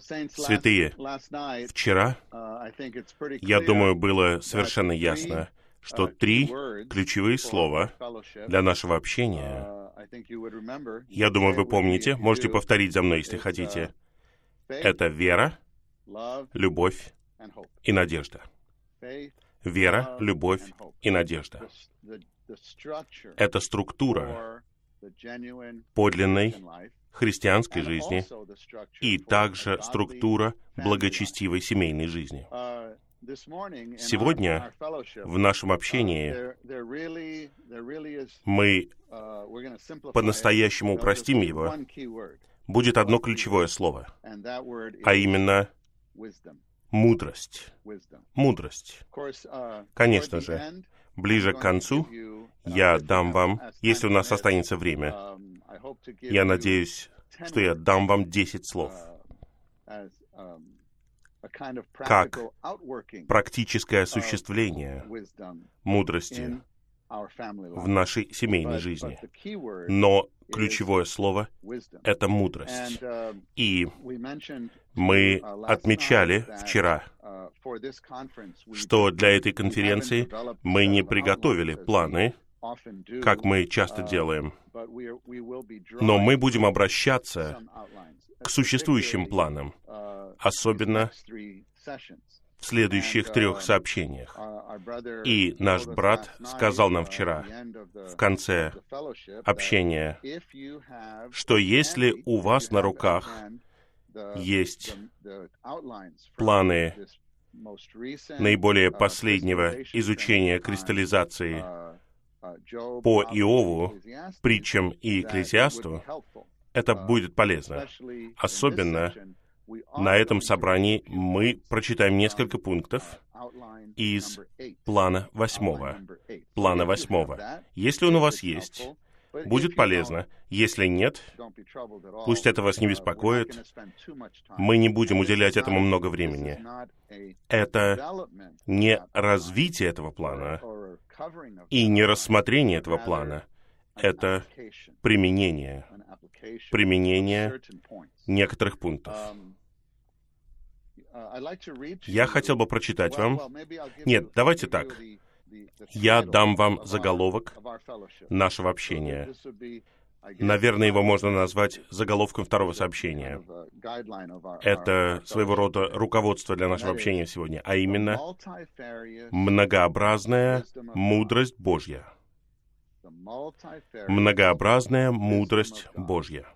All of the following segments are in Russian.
Святые, вчера, я думаю, было совершенно ясно, что три ключевые слова для нашего общения, я думаю, вы помните, можете повторить за мной, если хотите, это вера, любовь и надежда. Вера, любовь и надежда. Это структура подлинной христианской жизни и также структура благочестивой семейной жизни. Сегодня в нашем общении мы по-настоящему упростим его. Будет одно ключевое слово, а именно мудрость. Мудрость. Конечно же, ближе к концу я дам вам, если у нас останется время, я надеюсь, что я дам вам 10 слов, как практическое осуществление мудрости в нашей семейной жизни. Но ключевое слово — это мудрость. И мы отмечали вчера, что для этой конференции мы не приготовили планы, как мы часто делаем, но мы будем обращаться к существующим планам, особенно в следующих трех сообщениях. И наш брат сказал нам вчера, в конце общения, что если у вас на руках есть планы наиболее последнего изучения кристаллизации по Иову, притчам и Экклезиасту, это будет полезно. Особенно на этом собрании мы прочитаем несколько пунктов из плана восьмого. Плана восьмого. Если он у вас есть, будет полезно. Если нет, пусть это вас не беспокоит. Мы не будем уделять этому много времени. Это не развитие этого плана и не рассмотрение этого плана. Это применение. Применение некоторых пунктов. Я хотел бы прочитать вам... Нет, давайте так. Я дам вам заголовок нашего общения. Наверное, его можно назвать заголовком второго сообщения. Это своего рода руководство для нашего общения сегодня, а именно многообразная мудрость Божья. Многообразная мудрость Божья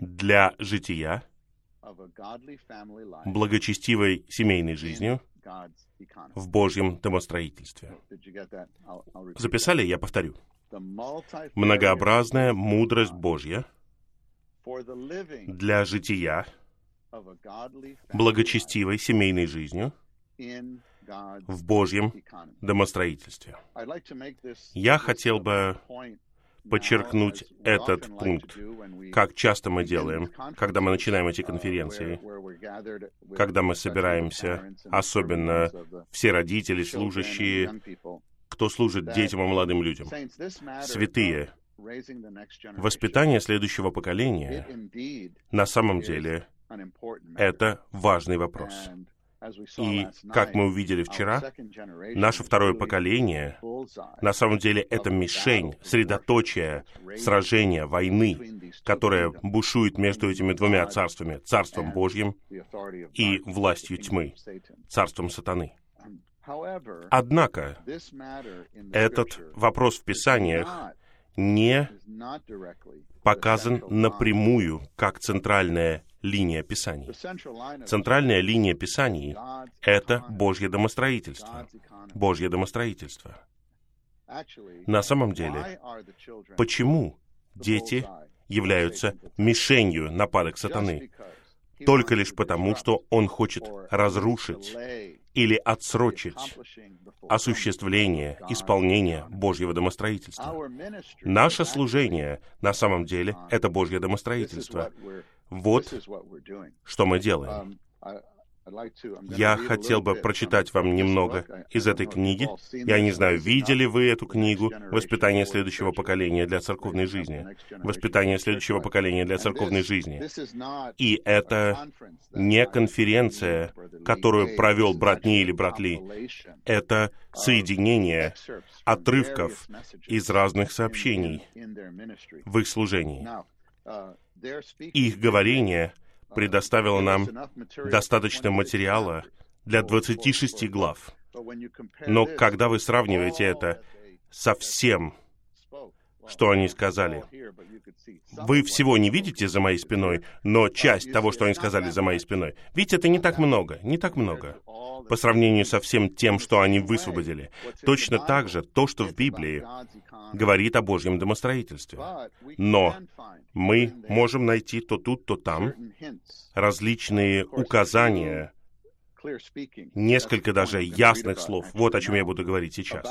для жития благочестивой семейной жизнью в Божьем домостроительстве. Записали? Я повторю. Многообразная мудрость Божья для жития благочестивой семейной жизнью в Божьем домостроительстве. Я хотел бы подчеркнуть этот пункт, как часто мы делаем, когда мы начинаем эти конференции, когда мы собираемся, особенно все родители, служащие, кто служит детям и молодым людям. Святые, воспитание следующего поколения на самом деле это важный вопрос. И, как мы увидели вчера, наше второе поколение, на самом деле, это мишень, средоточие сражения, войны, которая бушует между этими двумя царствами, Царством Божьим и властью тьмы, Царством сатаны. Однако, этот вопрос в Писаниях не показан напрямую как центральная линия Писаний. Центральная линия Писаний — это Божье домостроительство. Божье домостроительство. На самом деле, почему дети являются мишенью нападок сатаны? Только лишь потому, что он хочет разрушить или отсрочить осуществление, исполнение Божьего домостроительства. Наше служение на самом деле это Божье домостроительство. Вот что мы делаем. Я хотел бы прочитать вам немного из этой книги. Я не знаю, видели вы эту книгу «Воспитание следующего поколения для церковной жизни». «Воспитание следующего поколения для церковной жизни». И это не конференция, которую провел брат Ни или брат Ли. Это соединение отрывков из разных сообщений в их служении. Их говорение предоставило нам достаточно материала для 26 глав. Но когда вы сравниваете это со всем, что они сказали, вы всего не видите за моей спиной, но часть того, что они сказали за моей спиной. Видите, это не так много, не так много по сравнению со всем тем, что они высвободили. Точно так же то, что в Библии говорит о Божьем домостроительстве. Но мы можем найти то тут, то там различные указания, несколько даже ясных слов. Вот о чем я буду говорить сейчас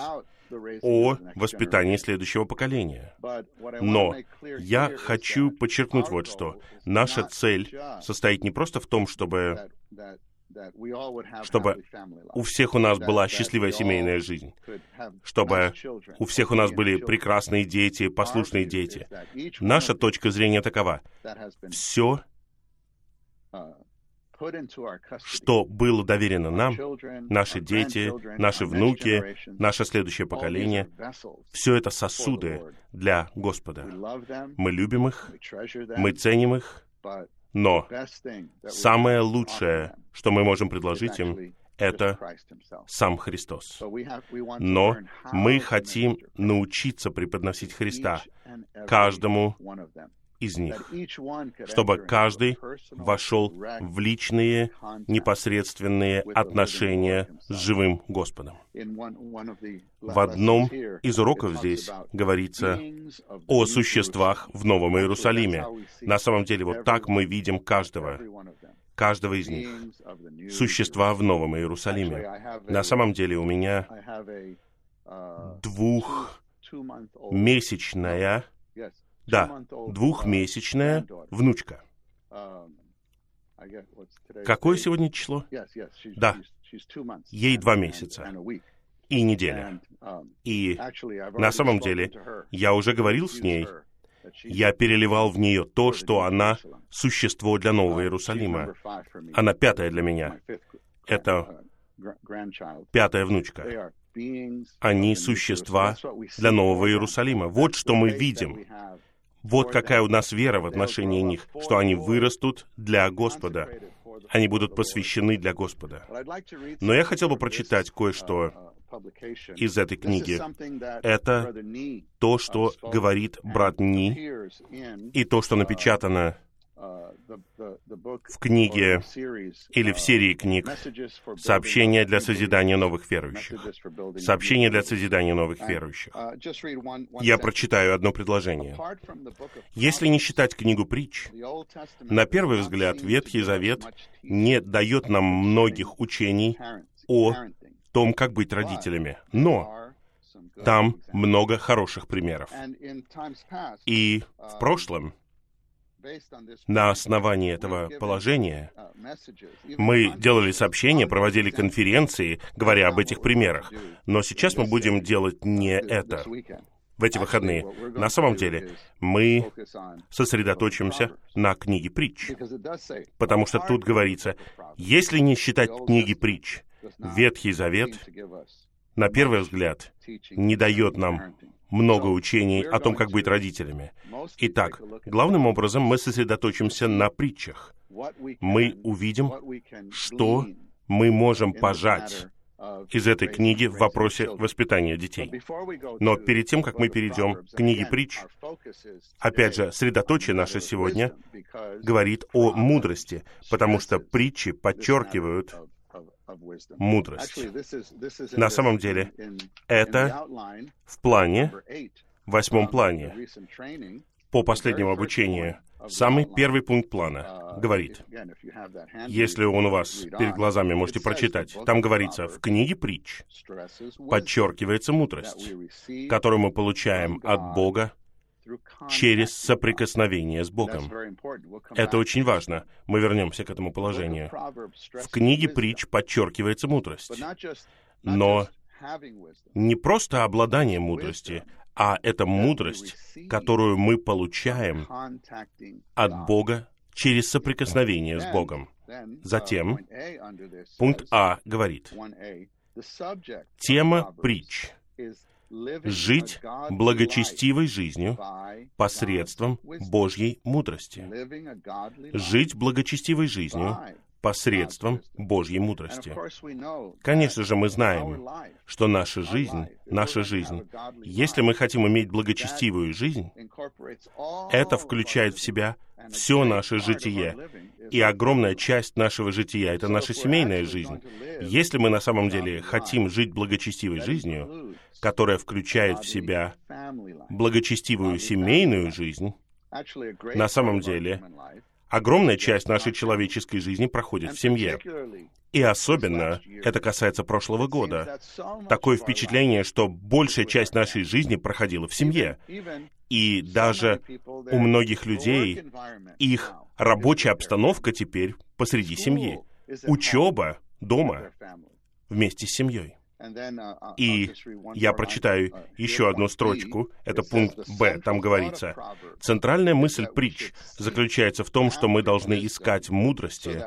о воспитании следующего поколения. Но я хочу подчеркнуть вот что. Наша цель состоит не просто в том, чтобы чтобы у всех у нас была счастливая семейная жизнь, чтобы у всех у нас были прекрасные дети, послушные дети. Наша точка зрения такова. Все что было доверено нам, наши дети, наши внуки, наше следующее поколение, все это сосуды для Господа. Мы любим их, мы ценим их, но самое лучшее, что мы можем предложить им, это сам Христос. Но мы хотим научиться преподносить Христа каждому из них, чтобы каждый вошел в личные, непосредственные отношения с живым Господом. В одном из уроков здесь говорится о существах в Новом Иерусалиме. На самом деле, вот так мы видим каждого, каждого из них. Существа в Новом Иерусалиме. На самом деле у меня двухмесячная да, двухмесячная внучка. Какое сегодня число? Да, ей два месяца и неделя. И на самом деле я уже говорил с ней, я переливал в нее то, что она существо для Нового Иерусалима. Она пятая для меня. Это пятая внучка. Они существа для Нового Иерусалима. Вот что мы видим. Вот какая у нас вера в отношении них, что они вырастут для Господа. Они будут посвящены для Господа. Но я хотел бы прочитать кое-что из этой книги. Это то, что говорит брат Ни, и то, что напечатано в книге или в серии книг «Сообщения для созидания новых верующих». «Сообщения для созидания новых верующих». Я прочитаю одно предложение. Если не считать книгу притч, на первый взгляд Ветхий Завет не дает нам многих учений о том, как быть родителями. Но там много хороших примеров. И в прошлом на основании этого положения мы делали сообщения, проводили конференции, говоря об этих примерах. Но сейчас мы будем делать не это в эти выходные. На самом деле, мы сосредоточимся на книге притч. Потому что тут говорится, если не считать книги притч, Ветхий Завет, на первый взгляд, не дает нам много учений о том, как быть родителями. Итак, главным образом мы сосредоточимся на притчах. Мы увидим, что мы можем пожать из этой книги в вопросе воспитания детей. Но перед тем, как мы перейдем к книге притч, опять же, средоточие наше сегодня говорит о мудрости, потому что притчи подчеркивают мудрость. На самом деле, это в плане, в восьмом плане, по последнему обучению, самый первый пункт плана говорит, если он у вас перед глазами, можете прочитать, там говорится, в книге притч. подчеркивается мудрость, которую мы получаем от Бога через соприкосновение с Богом. Это очень важно. Мы вернемся к этому положению. В книге притч подчеркивается мудрость. Но не просто обладание мудрости, а это мудрость, которую мы получаем от Бога через соприкосновение с Богом. Затем пункт А говорит, тема притч жить благочестивой жизнью посредством Божьей мудрости. Жить благочестивой жизнью посредством Божьей мудрости. Конечно же, мы знаем, что наша жизнь, наша жизнь, если мы хотим иметь благочестивую жизнь, это включает в себя все наше житие. И огромная часть нашего жития — это наша семейная жизнь. Если мы на самом деле хотим жить благочестивой жизнью, которая включает в себя благочестивую семейную жизнь, на самом деле огромная часть нашей человеческой жизни проходит в семье. И особенно это касается прошлого года. Такое впечатление, что большая часть нашей жизни проходила в семье. И даже у многих людей их рабочая обстановка теперь посреди семьи. Учеба дома вместе с семьей. И я прочитаю еще одну строчку, это пункт Б, там говорится. Центральная мысль притч заключается в том, что мы должны искать мудрости,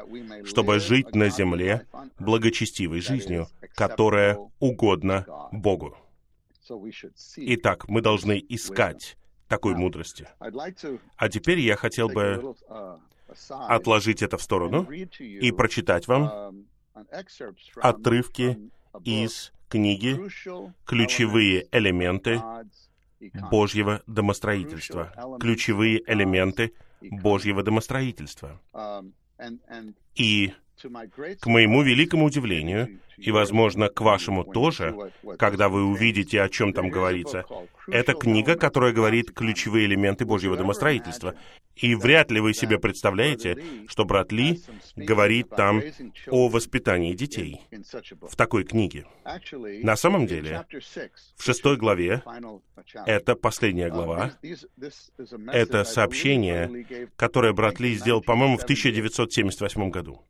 чтобы жить на земле благочестивой жизнью, которая угодна Богу. Итак, мы должны искать такой мудрости. А теперь я хотел бы отложить это в сторону и прочитать вам отрывки из книги «Ключевые элементы Божьего домостроительства». Ключевые элементы Божьего домостроительства. И к моему великому удивлению, и, возможно, к вашему тоже, когда вы увидите, о чем там говорится, это книга, которая говорит ключевые элементы Божьего домостроительства. И вряд ли вы себе представляете, что брат Ли говорит там о воспитании детей в такой книге. На самом деле, в шестой главе, это последняя глава, это сообщение, которое брат Ли сделал, по-моему, в 1978 году.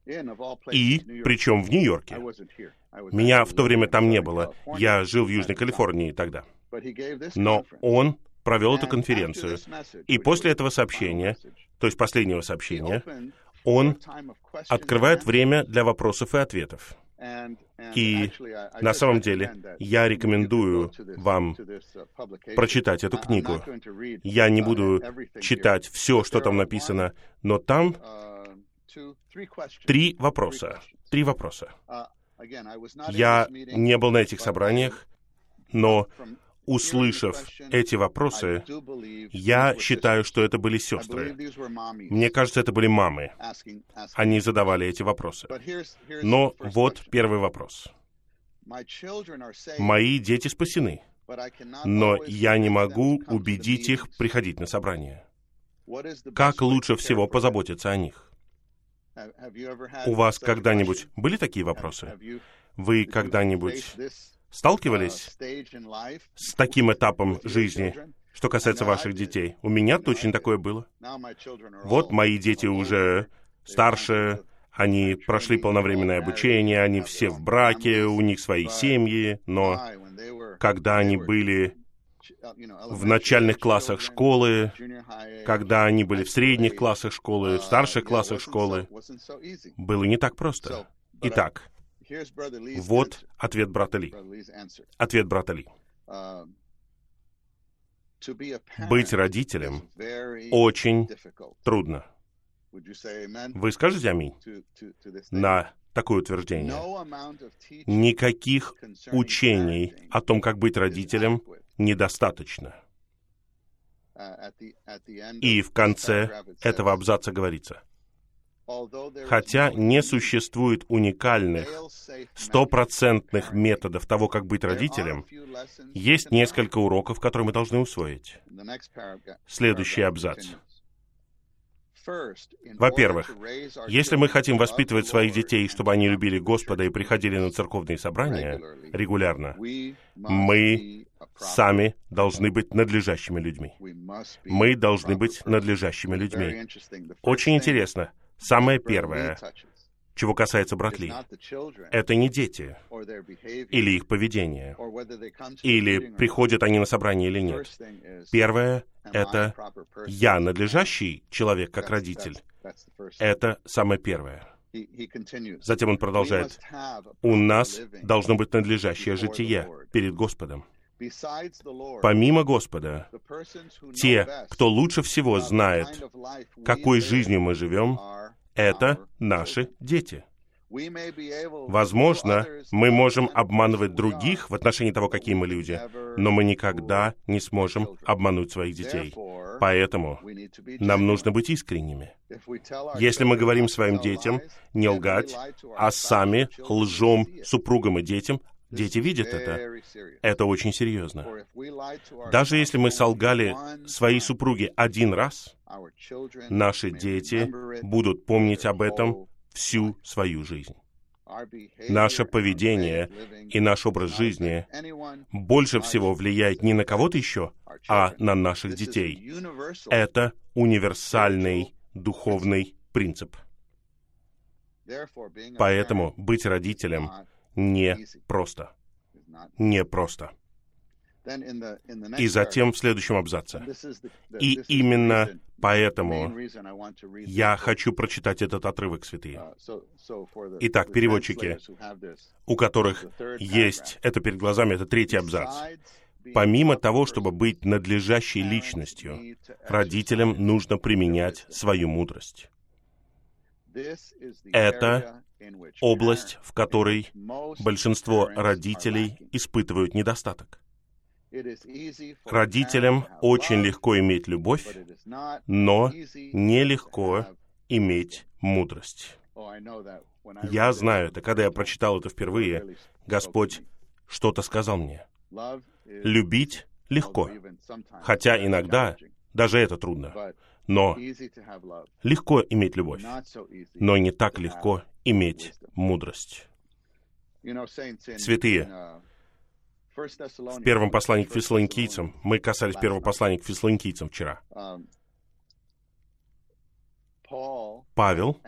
И, причем в Нью-Йорке. Меня в то время там не было. Я жил в Южной Калифорнии тогда. Но он провел эту конференцию. И после этого сообщения, то есть последнего сообщения, он открывает время для вопросов и ответов. И на самом деле я рекомендую вам прочитать эту книгу. Я не буду читать все, что там написано, но там три вопроса. Три вопроса. Я не был на этих собраниях, но услышав эти вопросы, я считаю, что это были сестры. Мне кажется, это были мамы. Они задавали эти вопросы. Но вот первый вопрос. Мои дети спасены, но я не могу убедить их приходить на собрание. Как лучше всего позаботиться о них? У вас когда-нибудь были такие вопросы? Вы когда-нибудь сталкивались с таким этапом жизни, что касается ваших детей? У меня точно такое было. Вот мои дети уже старше, они прошли полновременное обучение, они все в браке, у них свои семьи, но когда они были в начальных классах школы, когда они были в средних классах школы, в старших классах школы, было не так просто. Итак, вот ответ брата Ли. Ответ брата Ли. Быть родителем очень трудно. Вы скажете аминь на такое утверждение? Никаких учений о том, как быть родителем, недостаточно. И в конце этого абзаца говорится, хотя не существует уникальных, стопроцентных методов того, как быть родителем, есть несколько уроков, которые мы должны усвоить. Следующий абзац. Во-первых, если мы хотим воспитывать своих детей, чтобы они любили Господа и приходили на церковные собрания регулярно, мы сами должны быть надлежащими людьми. Мы должны быть надлежащими людьми. Очень интересно. Самое первое, чего касается братли, это не дети или их поведение, или приходят они на собрание или нет. Первое — это я надлежащий человек как родитель. Это самое первое. Затем он продолжает, у нас должно быть надлежащее житие перед Господом. Помимо Господа, те, кто лучше всего знает, какой жизнью мы живем, это наши дети. Возможно, мы можем обманывать других в отношении того, какие мы люди, но мы никогда не сможем обмануть своих детей. Поэтому нам нужно быть искренними. Если мы говорим своим детям не лгать, а сами лжем супругам и детям, Дети видят это. Это очень серьезно. Даже если мы солгали своей супруге один раз, наши дети будут помнить об этом всю свою жизнь. Наше поведение и наш образ жизни больше всего влияет не на кого-то еще, а на наших детей. Это универсальный духовный принцип. Поэтому быть родителем не просто. Не просто. И затем в следующем абзаце. И именно поэтому я хочу прочитать этот отрывок, святые. Итак, переводчики, у которых есть это перед глазами, это третий абзац. Помимо того, чтобы быть надлежащей личностью, родителям нужно применять свою мудрость. Это область, в которой большинство родителей испытывают недостаток. Родителям очень легко иметь любовь, но нелегко иметь мудрость. Я знаю это, когда я прочитал это впервые, Господь что-то сказал мне. Любить легко, хотя иногда даже это трудно. Но легко иметь любовь, но не так легко иметь мудрость. Святые, в первом послании к фессалоникийцам, мы касались первого послания к фессалоникийцам вчера, Павел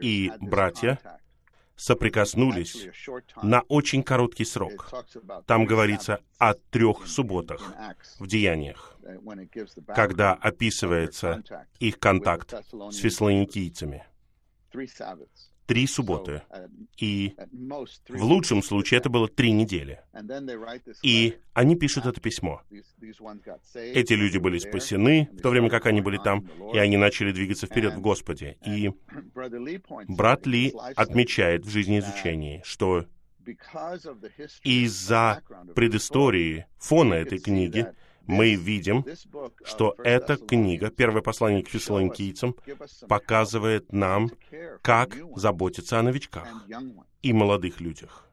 и братья соприкоснулись на очень короткий срок. Там говорится о трех субботах в деяниях, когда описывается их контакт с фессалоникийцами три субботы. И в лучшем случае это было три недели. И они пишут это письмо. Эти люди были спасены, в то время как они были там, и они начали двигаться вперед в Господе. И брат Ли отмечает в жизни изучения, что из-за предыстории, фона этой книги, мы видим, что эта книга, первое послание к фессалоникийцам, показывает нам, как заботиться о новичках и молодых людях.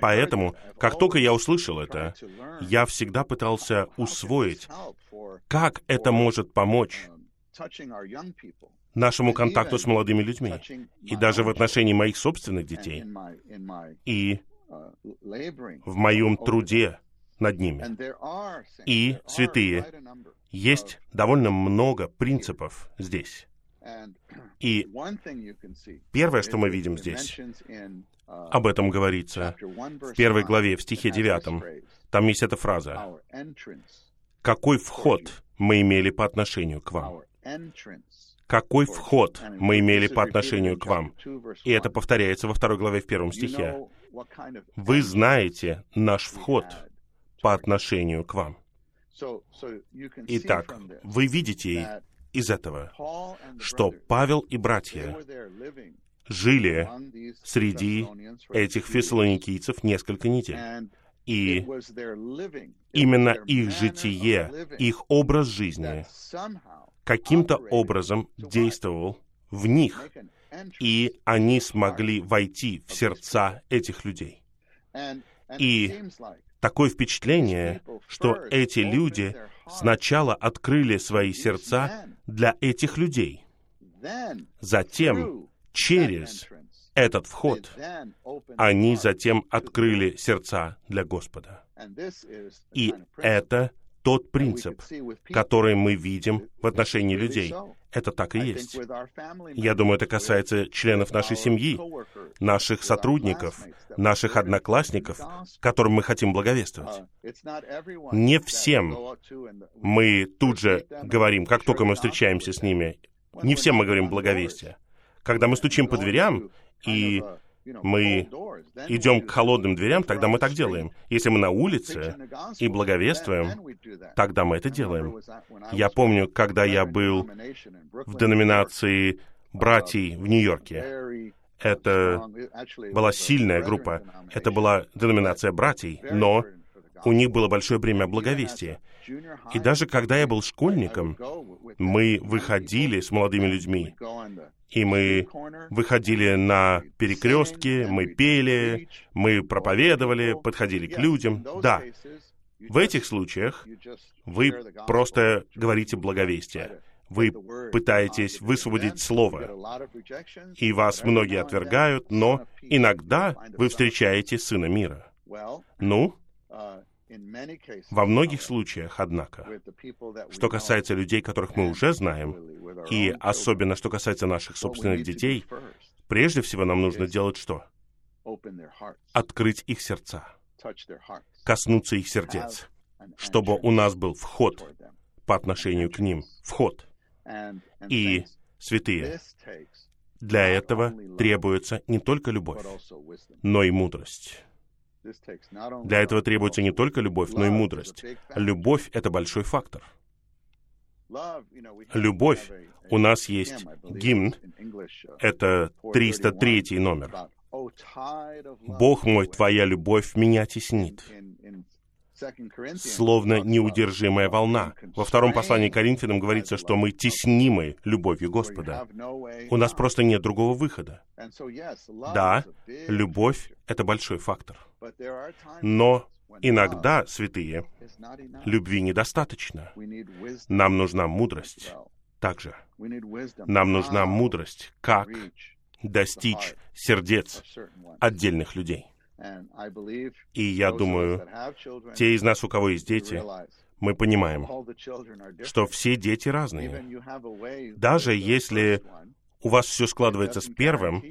Поэтому, как только я услышал это, я всегда пытался усвоить, как это может помочь нашему контакту с молодыми людьми, и даже в отношении моих собственных детей, и в моем труде над ними. И, святые, есть довольно много принципов здесь. И первое, что мы видим здесь, об этом говорится в первой главе, в стихе девятом. Там есть эта фраза. «Какой вход мы имели по отношению к вам?» Какой вход мы имели по отношению к вам? И это повторяется во второй главе в первом стихе. Вы знаете наш вход по отношению к вам. Итак, вы видите из этого, что Павел и братья жили среди этих фессалоникийцев несколько недель. И именно их житие, их образ жизни каким-то образом действовал в них, и они смогли войти в сердца этих людей. И такое впечатление, что эти люди сначала открыли свои сердца для этих людей. Затем, через этот вход, они затем открыли сердца для Господа. И это тот принцип, который мы видим в отношении людей. Это так и есть. Я думаю, это касается членов нашей семьи, наших сотрудников, наших одноклассников, которым мы хотим благовествовать. Не всем мы тут же говорим, как только мы встречаемся с ними, не всем мы говорим благовестие. Когда мы стучим по дверям, и мы идем к холодным дверям, тогда мы так делаем. Если мы на улице и благовествуем, тогда мы это делаем. Я помню, когда я был в деноминации братьей в Нью-Йорке. Это была сильная группа. Это была деноминация братьей, но у них было большое бремя благовестия. И даже когда я был школьником, мы выходили с молодыми людьми и мы выходили на перекрестки, мы пели, мы проповедовали, подходили к людям. Да, в этих случаях вы просто говорите благовестие. Вы пытаетесь высвободить слово, и вас многие отвергают, но иногда вы встречаете Сына Мира. Ну, во многих случаях, однако, что касается людей, которых мы уже знаем, и особенно что касается наших собственных детей, прежде всего нам нужно делать что? Открыть их сердца, коснуться их сердец, чтобы у нас был вход по отношению к ним. Вход. И, святые, для этого требуется не только любовь, но и мудрость. Для этого требуется не только любовь, но и мудрость. Любовь — это большой фактор. Любовь. У нас есть гимн, это 303 номер. «Бог мой, Твоя любовь меня теснит» словно неудержимая волна. Во втором послании к Коринфянам говорится, что мы теснимы любовью Господа. У нас просто нет другого выхода. Да, любовь — это большой фактор. Но иногда, святые, любви недостаточно. Нам нужна мудрость также. Нам нужна мудрость, как достичь сердец отдельных людей. И я думаю, те из нас, у кого есть дети, мы понимаем, что все дети разные. Даже если у вас все складывается с первым,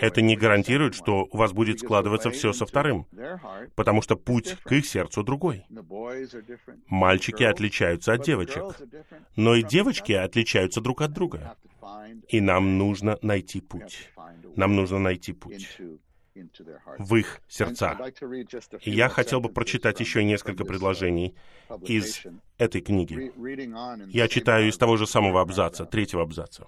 это не гарантирует, что у вас будет складываться все со вторым, потому что путь к их сердцу другой. Мальчики отличаются от девочек, но и девочки отличаются друг от друга. И нам нужно найти путь. Нам нужно найти путь в их сердца. И я хотел бы прочитать еще несколько предложений из этой книги. Я читаю из того же самого абзаца, третьего абзаца.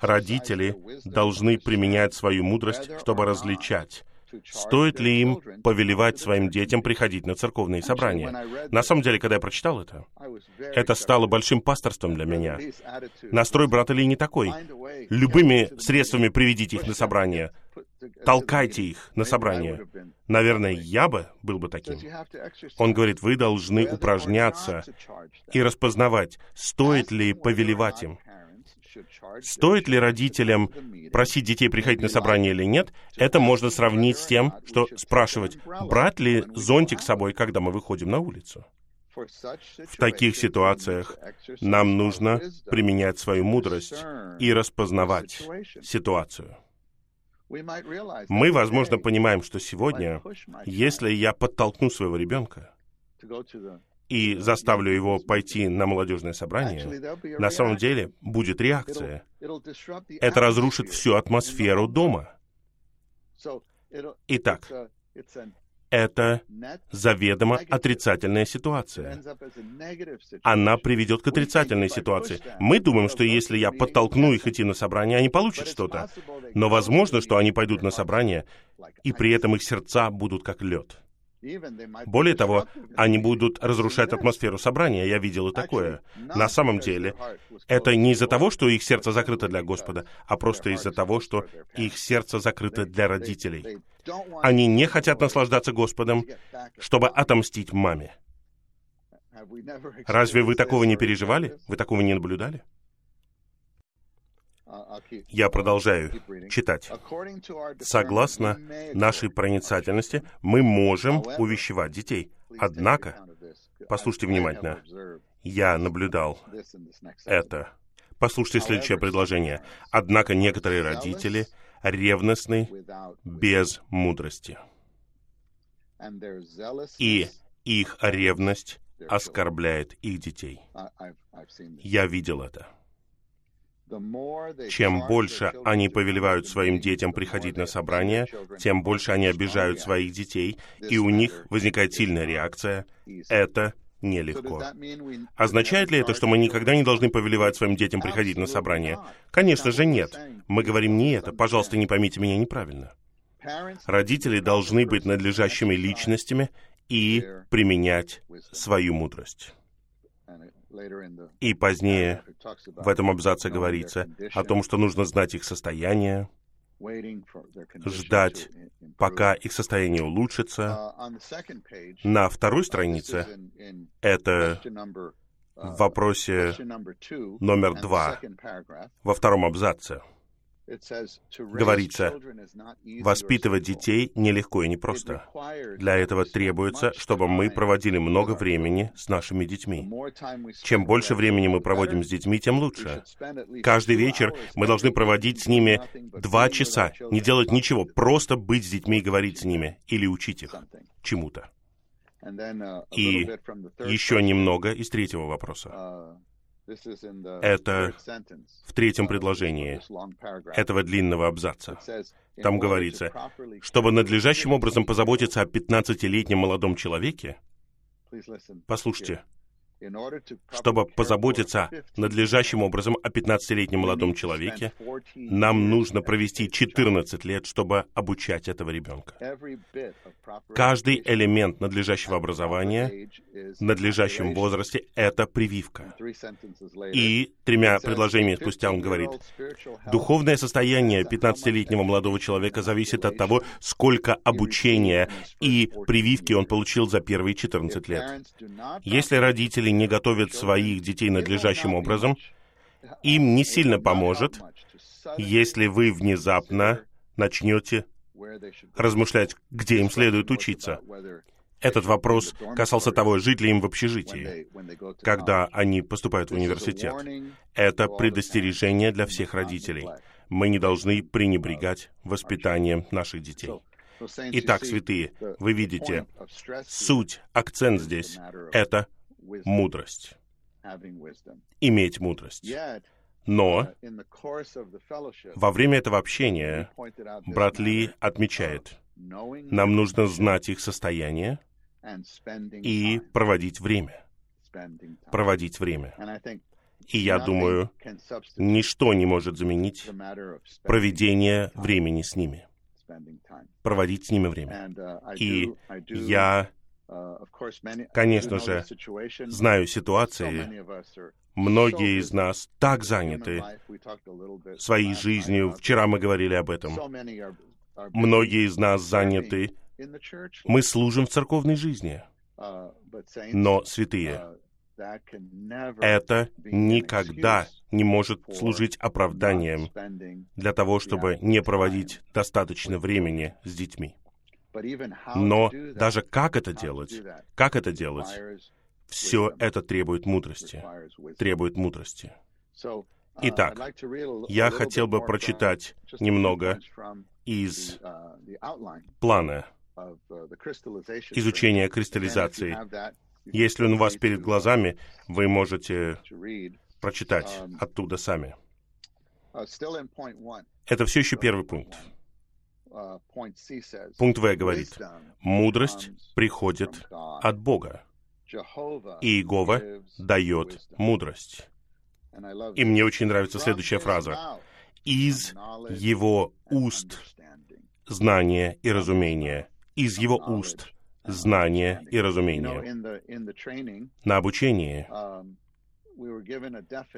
Родители должны применять свою мудрость, чтобы различать Стоит ли им повелевать своим детям приходить на церковные собрания? На самом деле, когда я прочитал это, это стало большим пасторством для меня. Настрой брата Ли не такой. Любыми средствами приведите их на собрание. Толкайте их на собрание. Наверное, я бы был бы таким. Он говорит, вы должны упражняться и распознавать, стоит ли повелевать им. Стоит ли родителям просить детей приходить на собрание или нет, это можно сравнить с тем, что спрашивать, брать ли зонтик с собой, когда мы выходим на улицу. В таких ситуациях нам нужно применять свою мудрость и распознавать ситуацию. Мы, возможно, понимаем, что сегодня, если я подтолкну своего ребенка и заставлю его пойти на молодежное собрание, на самом деле будет реакция. Это разрушит всю атмосферу дома. Итак, это заведомо отрицательная ситуация. Она приведет к отрицательной ситуации. Мы думаем, что если я подтолкну их идти на собрание, они получат что-то. Но возможно, что они пойдут на собрание, и при этом их сердца будут как лед. Более того, они будут разрушать атмосферу собрания. Я видел и такое. На самом деле, это не из-за того, что их сердце закрыто для Господа, а просто из-за того, что их сердце закрыто для родителей. Они не хотят наслаждаться Господом, чтобы отомстить маме. Разве вы такого не переживали? Вы такого не наблюдали? Я продолжаю читать. Согласно нашей проницательности, мы можем увещевать детей. Однако, послушайте внимательно, я наблюдал это. Послушайте следующее предложение. Однако некоторые родители ревностны без мудрости. И их ревность оскорбляет их детей. Я видел это. Чем больше они повелевают своим детям приходить на собрания, тем больше они обижают своих детей, и у них возникает сильная реакция. Это нелегко. Означает ли это, что мы никогда не должны повелевать своим детям приходить на собрание? Конечно же нет. Мы говорим не это. Пожалуйста, не поймите меня неправильно. Родители должны быть надлежащими личностями и применять свою мудрость. И позднее в этом абзаце говорится о том, что нужно знать их состояние, ждать, пока их состояние улучшится. На второй странице это в вопросе номер два, во втором абзаце говорится, воспитывать детей нелегко и непросто. Для этого требуется, чтобы мы проводили много времени с нашими детьми. Чем больше времени мы проводим с детьми, тем лучше. Каждый вечер мы должны проводить с ними два часа, не делать ничего, просто быть с детьми и говорить с ними, или учить их чему-то. И еще немного из третьего вопроса. Это в третьем предложении этого длинного абзаца. Там говорится, чтобы надлежащим образом позаботиться о 15-летнем молодом человеке, послушайте, чтобы позаботиться надлежащим образом о 15-летнем молодом человеке, нам нужно провести 14 лет, чтобы обучать этого ребенка. Каждый элемент надлежащего образования в надлежащем возрасте — это прививка. И тремя предложениями спустя он говорит, духовное состояние 15-летнего молодого человека зависит от того, сколько обучения и прививки он получил за первые 14 лет. Если родители родители не готовят своих детей надлежащим образом, им не сильно поможет, если вы внезапно начнете размышлять, где им следует учиться. Этот вопрос касался того, жить ли им в общежитии, когда они поступают в университет. Это предостережение для всех родителей. Мы не должны пренебрегать воспитанием наших детей. Итак, святые, вы видите, суть, акцент здесь — это мудрость, иметь мудрость. Но во время этого общения брат Ли отмечает, нам нужно знать их состояние и проводить время. Проводить время. И я думаю, ничто не может заменить проведение времени с ними. Проводить с ними время. И я Конечно же, знаю ситуации, многие из нас так заняты своей жизнью. Вчера мы говорили об этом. Многие из нас заняты. Мы служим в церковной жизни. Но, святые, это никогда не может служить оправданием для того, чтобы не проводить достаточно времени с детьми. Но даже как это делать, как это делать, все это требует мудрости, требует мудрости. Uh, Итак, я хотел бы прочитать немного из uh, плана uh, изучения кристаллизации. Если он у вас перед глазами, вы можете прочитать Um, оттуда сами. Это все еще первый пункт. Пункт В говорит, мудрость приходит от Бога, и Иегова дает мудрость. И мне очень нравится следующая фраза. «Из его уст знание и разумение». Из его уст знание и разумение. На обучении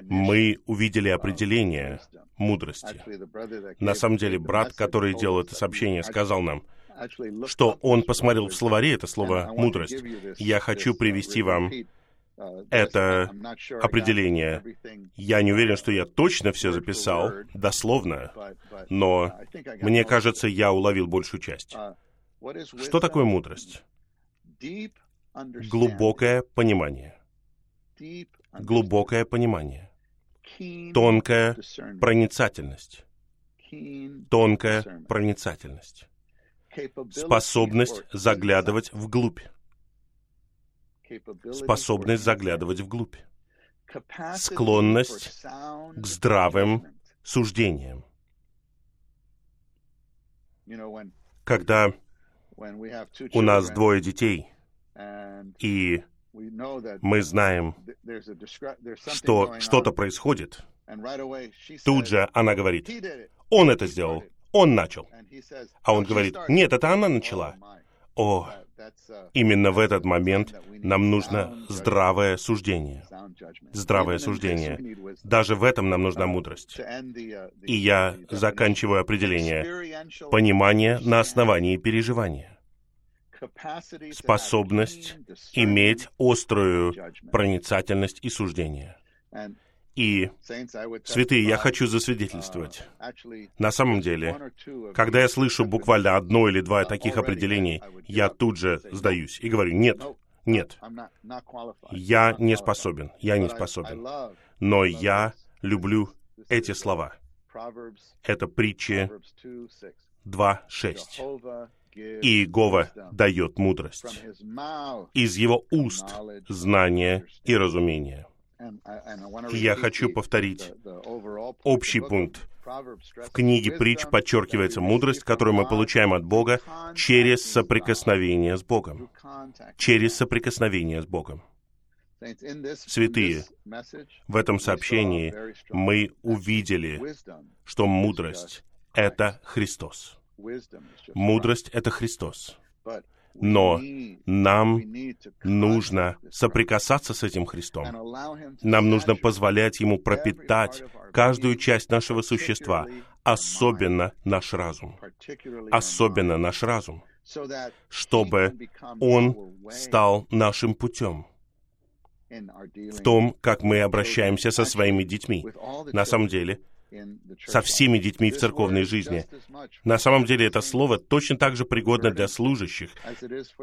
мы увидели определение мудрости. На самом деле, брат, который делал это сообщение, сказал нам, что он посмотрел в словаре это слово «мудрость». Я хочу привести вам это определение. Я не уверен, что я точно все записал, дословно, но мне кажется, я уловил большую часть. Что такое мудрость? Глубокое понимание. Глубокое понимание. Тонкая проницательность. Тонкая проницательность. Способность заглядывать вглубь способность заглядывать вглубь, склонность к здравым суждениям. Когда у нас двое детей, и мы знаем, что что-то происходит, тут же она говорит, он это сделал, он начал. А он говорит, нет, это она начала. О, Именно в этот момент нам нужно здравое суждение. Здравое суждение. Даже в этом нам нужна мудрость. И я заканчиваю определение. Понимание на основании переживания. Способность иметь острую проницательность и суждение. И, святые, я хочу засвидетельствовать. На самом деле, когда я слышу буквально одно или два таких определений, я тут же сдаюсь и говорю, нет, нет, я не способен, я не способен. Но я люблю эти слова. Это притчи 2.6. Иегова дает мудрость. Из его уст знание и разумение. Я хочу повторить общий пункт. В книге притч подчеркивается мудрость, которую мы получаем от Бога через соприкосновение с Богом. Через соприкосновение с Богом. Святые, в этом сообщении мы увидели, что мудрость — это Христос. Мудрость — это Христос. Но нам нужно соприкасаться с этим Христом. Нам нужно позволять Ему пропитать каждую часть нашего существа, особенно наш разум. Особенно наш разум, чтобы Он стал нашим путем в том, как мы обращаемся со своими детьми. На самом деле, со всеми детьми в церковной жизни. На самом деле это слово точно так же пригодно для служащих,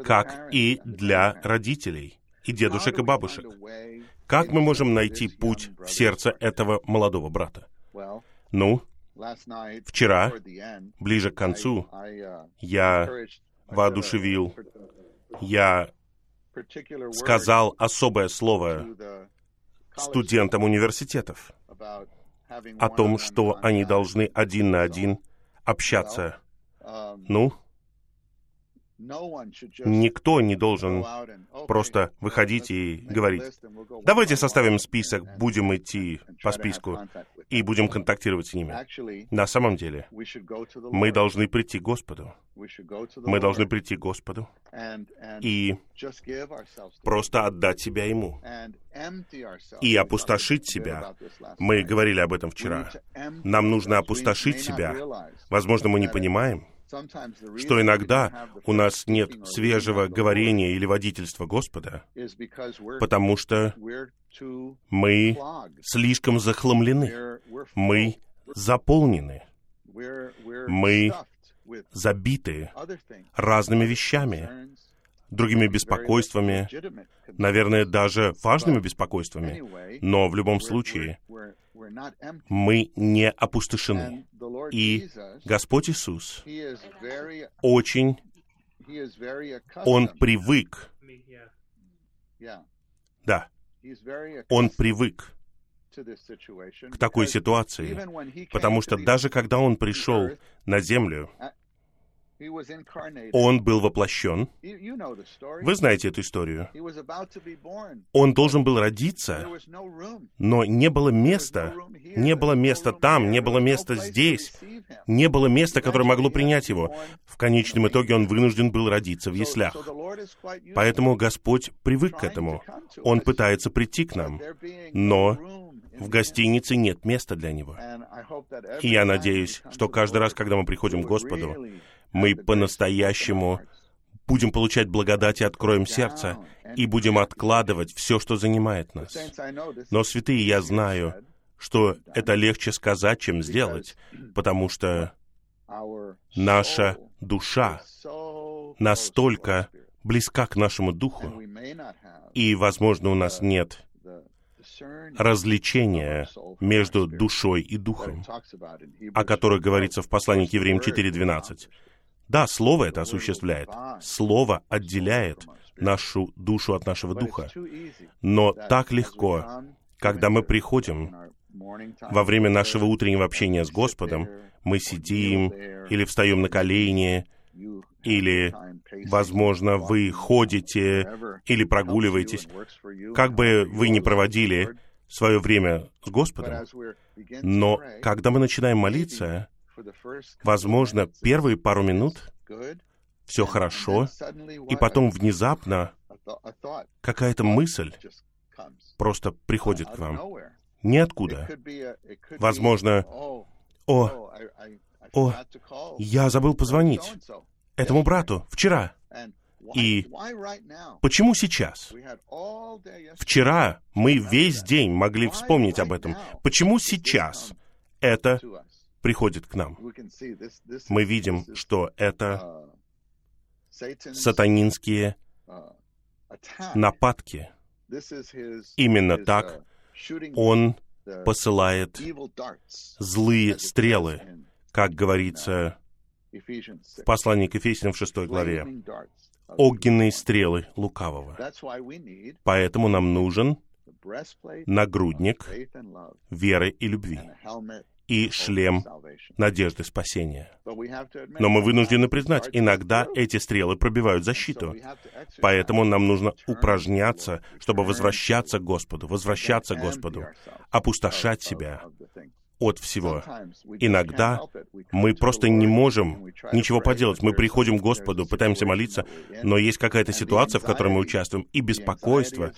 как и для родителей, и дедушек, и бабушек. Как мы можем найти путь в сердце этого молодого брата? Ну, вчера, ближе к концу, я воодушевил, я сказал особое слово студентам университетов о том, что они должны один на один общаться. Ну, Никто не должен просто выходить и говорить, давайте составим список, будем идти по списку и будем контактировать с ними. На самом деле, мы должны прийти к Господу. Мы должны прийти к Господу и просто отдать себя Ему и опустошить себя. Мы говорили об этом вчера. Нам нужно опустошить себя. Возможно, мы не понимаем, что иногда у нас нет свежего говорения или водительства Господа, потому что мы слишком захламлены, мы заполнены, мы забиты разными вещами, другими беспокойствами, наверное, даже важными беспокойствами. Но в любом случае, мы не опустошены. И Господь Иисус очень, Он привык, да, Он привык к такой ситуации, потому что даже когда Он пришел на землю, он был воплощен. Вы знаете эту историю. Он должен был родиться, но не было места. Не было места там, не было места здесь. Не было места, которое могло принять его. В конечном итоге он вынужден был родиться в яслях. Поэтому Господь привык к этому. Он пытается прийти к нам. Но в гостинице нет места для него. И я надеюсь, что каждый раз, когда мы приходим к Господу, мы по-настоящему будем получать благодать и откроем сердце, и будем откладывать все, что занимает нас. Но, святые, я знаю, что это легче сказать, чем сделать, потому что наша душа настолько близка к нашему духу, и, возможно, у нас нет развлечения между душой и духом, о которых говорится в послании к Евреям 4.12. Да, Слово это осуществляет. Слово отделяет нашу душу от нашего духа. Но так легко, когда мы приходим во время нашего утреннего общения с Господом, мы сидим или встаем на колени, или, возможно, вы ходите или прогуливаетесь, как бы вы ни проводили свое время с Господом, но когда мы начинаем молиться, возможно, первые пару минут все хорошо, и потом внезапно какая-то мысль просто приходит к вам. Ниоткуда. Возможно, о, о, я забыл позвонить этому брату вчера. И почему сейчас? Вчера мы весь день могли вспомнить об этом. Почему сейчас это приходит к нам? Мы видим, что это сатанинские нападки. Именно так он посылает злые стрелы, как говорится в послании к Ефесянам в 6 главе, огненные стрелы лукавого. Поэтому нам нужен нагрудник веры и любви и шлем надежды спасения. Но мы вынуждены признать, иногда эти стрелы пробивают защиту. Поэтому нам нужно упражняться, чтобы возвращаться к Господу, возвращаться к Господу, опустошать себя от всего. Иногда мы просто не можем ничего поделать. Мы приходим к Господу, пытаемся молиться, но есть какая-то ситуация, в которой мы участвуем, и беспокойство,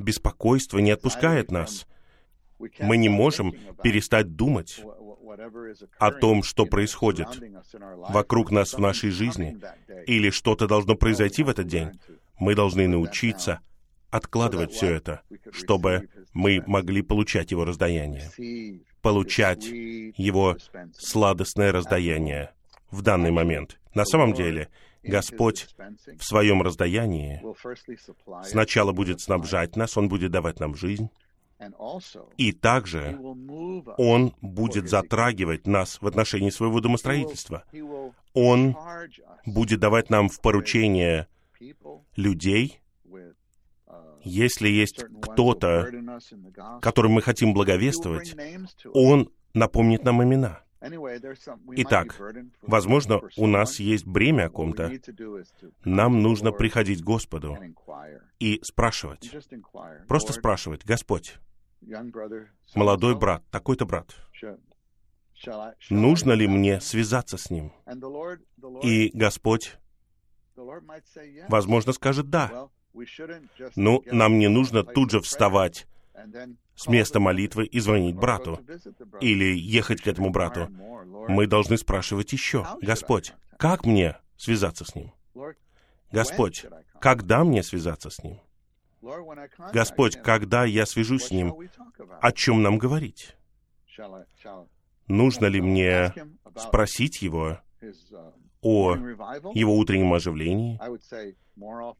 беспокойство не отпускает нас мы не можем перестать думать о том, что происходит вокруг нас в нашей жизни, или что-то должно произойти в этот день. Мы должны научиться откладывать все это, чтобы мы могли получать его раздаяние, получать его сладостное раздаяние в данный момент. На самом деле, Господь в своем раздаянии сначала будет снабжать нас, Он будет давать нам жизнь, и также Он будет затрагивать нас в отношении своего домостроительства. Он будет давать нам в поручение людей, если есть кто-то, которым мы хотим благовествовать, Он напомнит нам имена. Итак, возможно, у нас есть бремя о ком-то. Нам нужно приходить к Господу и спрашивать. Просто спрашивать, Господь, молодой брат, такой-то брат, нужно ли мне связаться с ним? И Господь, возможно, скажет «да». Ну, нам не нужно тут же вставать с места молитвы и звонить брату, или ехать к этому брату. Мы должны спрашивать еще, «Господь, как мне связаться с ним?» «Господь, когда мне связаться с ним?» Господь, когда я свяжусь с Ним, о чем нам говорить? Нужно ли мне спросить Его о Его утреннем оживлении?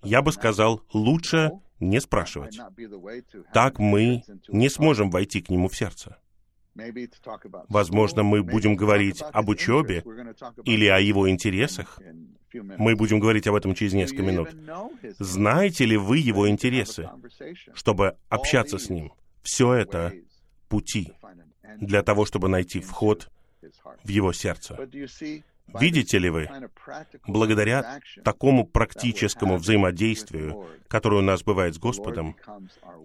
Я бы сказал, лучше не спрашивать. Так мы не сможем войти к Нему в сердце. Возможно, мы будем говорить об учебе или о его интересах. Мы будем говорить об этом через несколько минут. Знаете ли вы его интересы, чтобы общаться с ним? Все это пути для того, чтобы найти вход в его сердце. Видите ли вы, благодаря такому практическому взаимодействию, которое у нас бывает с Господом,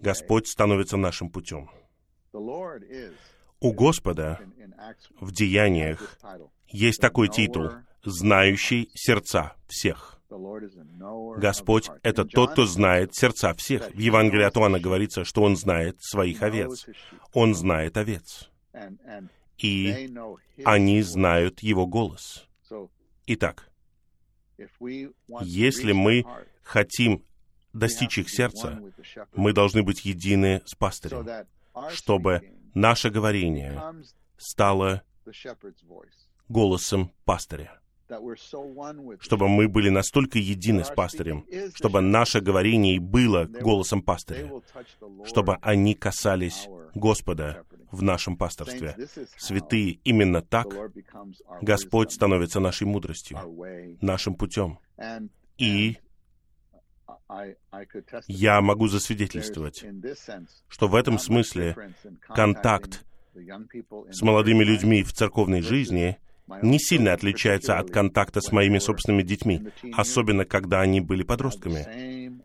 Господь становится нашим путем. У Господа в деяниях есть такой титул «Знающий сердца всех». Господь — это тот, кто знает сердца всех. В Евангелии от Иоанна говорится, что Он знает своих овец. Он знает овец. И они знают Его голос. Итак, Если мы хотим достичь их сердца, мы должны быть едины с пастырем, чтобы наше говорение стало голосом пастыря чтобы мы были настолько едины с пастырем, чтобы наше говорение было голосом пастыря, чтобы они касались Господа в нашем пасторстве. Святые, именно так Господь становится нашей мудростью, нашим путем. И я могу засвидетельствовать, что в этом смысле контакт с молодыми людьми в церковной жизни — не сильно отличается от контакта с моими собственными детьми, особенно когда они были подростками.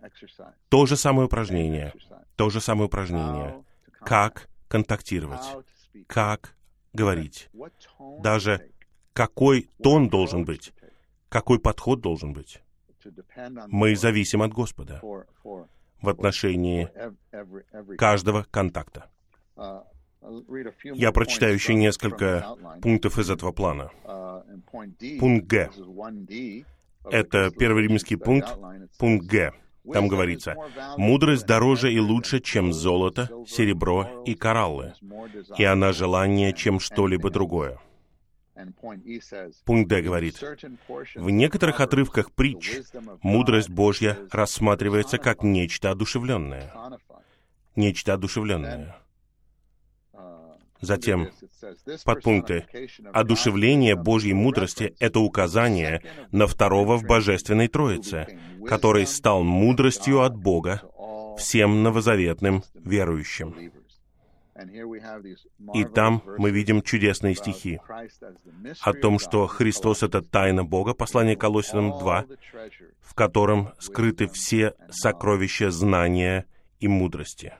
То же самое упражнение, то же самое упражнение. Как контактировать, как говорить, даже какой тон должен быть, какой подход должен быть. Мы зависим от Господа в отношении каждого контакта. Я прочитаю еще несколько пунктов из этого плана. Пункт Г. Это первый римский пункт, пункт Г. Там говорится, «Мудрость дороже и лучше, чем золото, серебро и кораллы, и она желание, чем что-либо другое». Пункт Д говорит, в некоторых отрывках притч мудрость Божья рассматривается как нечто одушевленное. Нечто одушевленное. Затем, подпункты. Одушевление Божьей мудрости — это указание на второго в Божественной Троице, который стал мудростью от Бога всем новозаветным верующим. И там мы видим чудесные стихи о том, что Христос — это тайна Бога, послание Колосинам 2, в котором скрыты все сокровища знания и мудрости.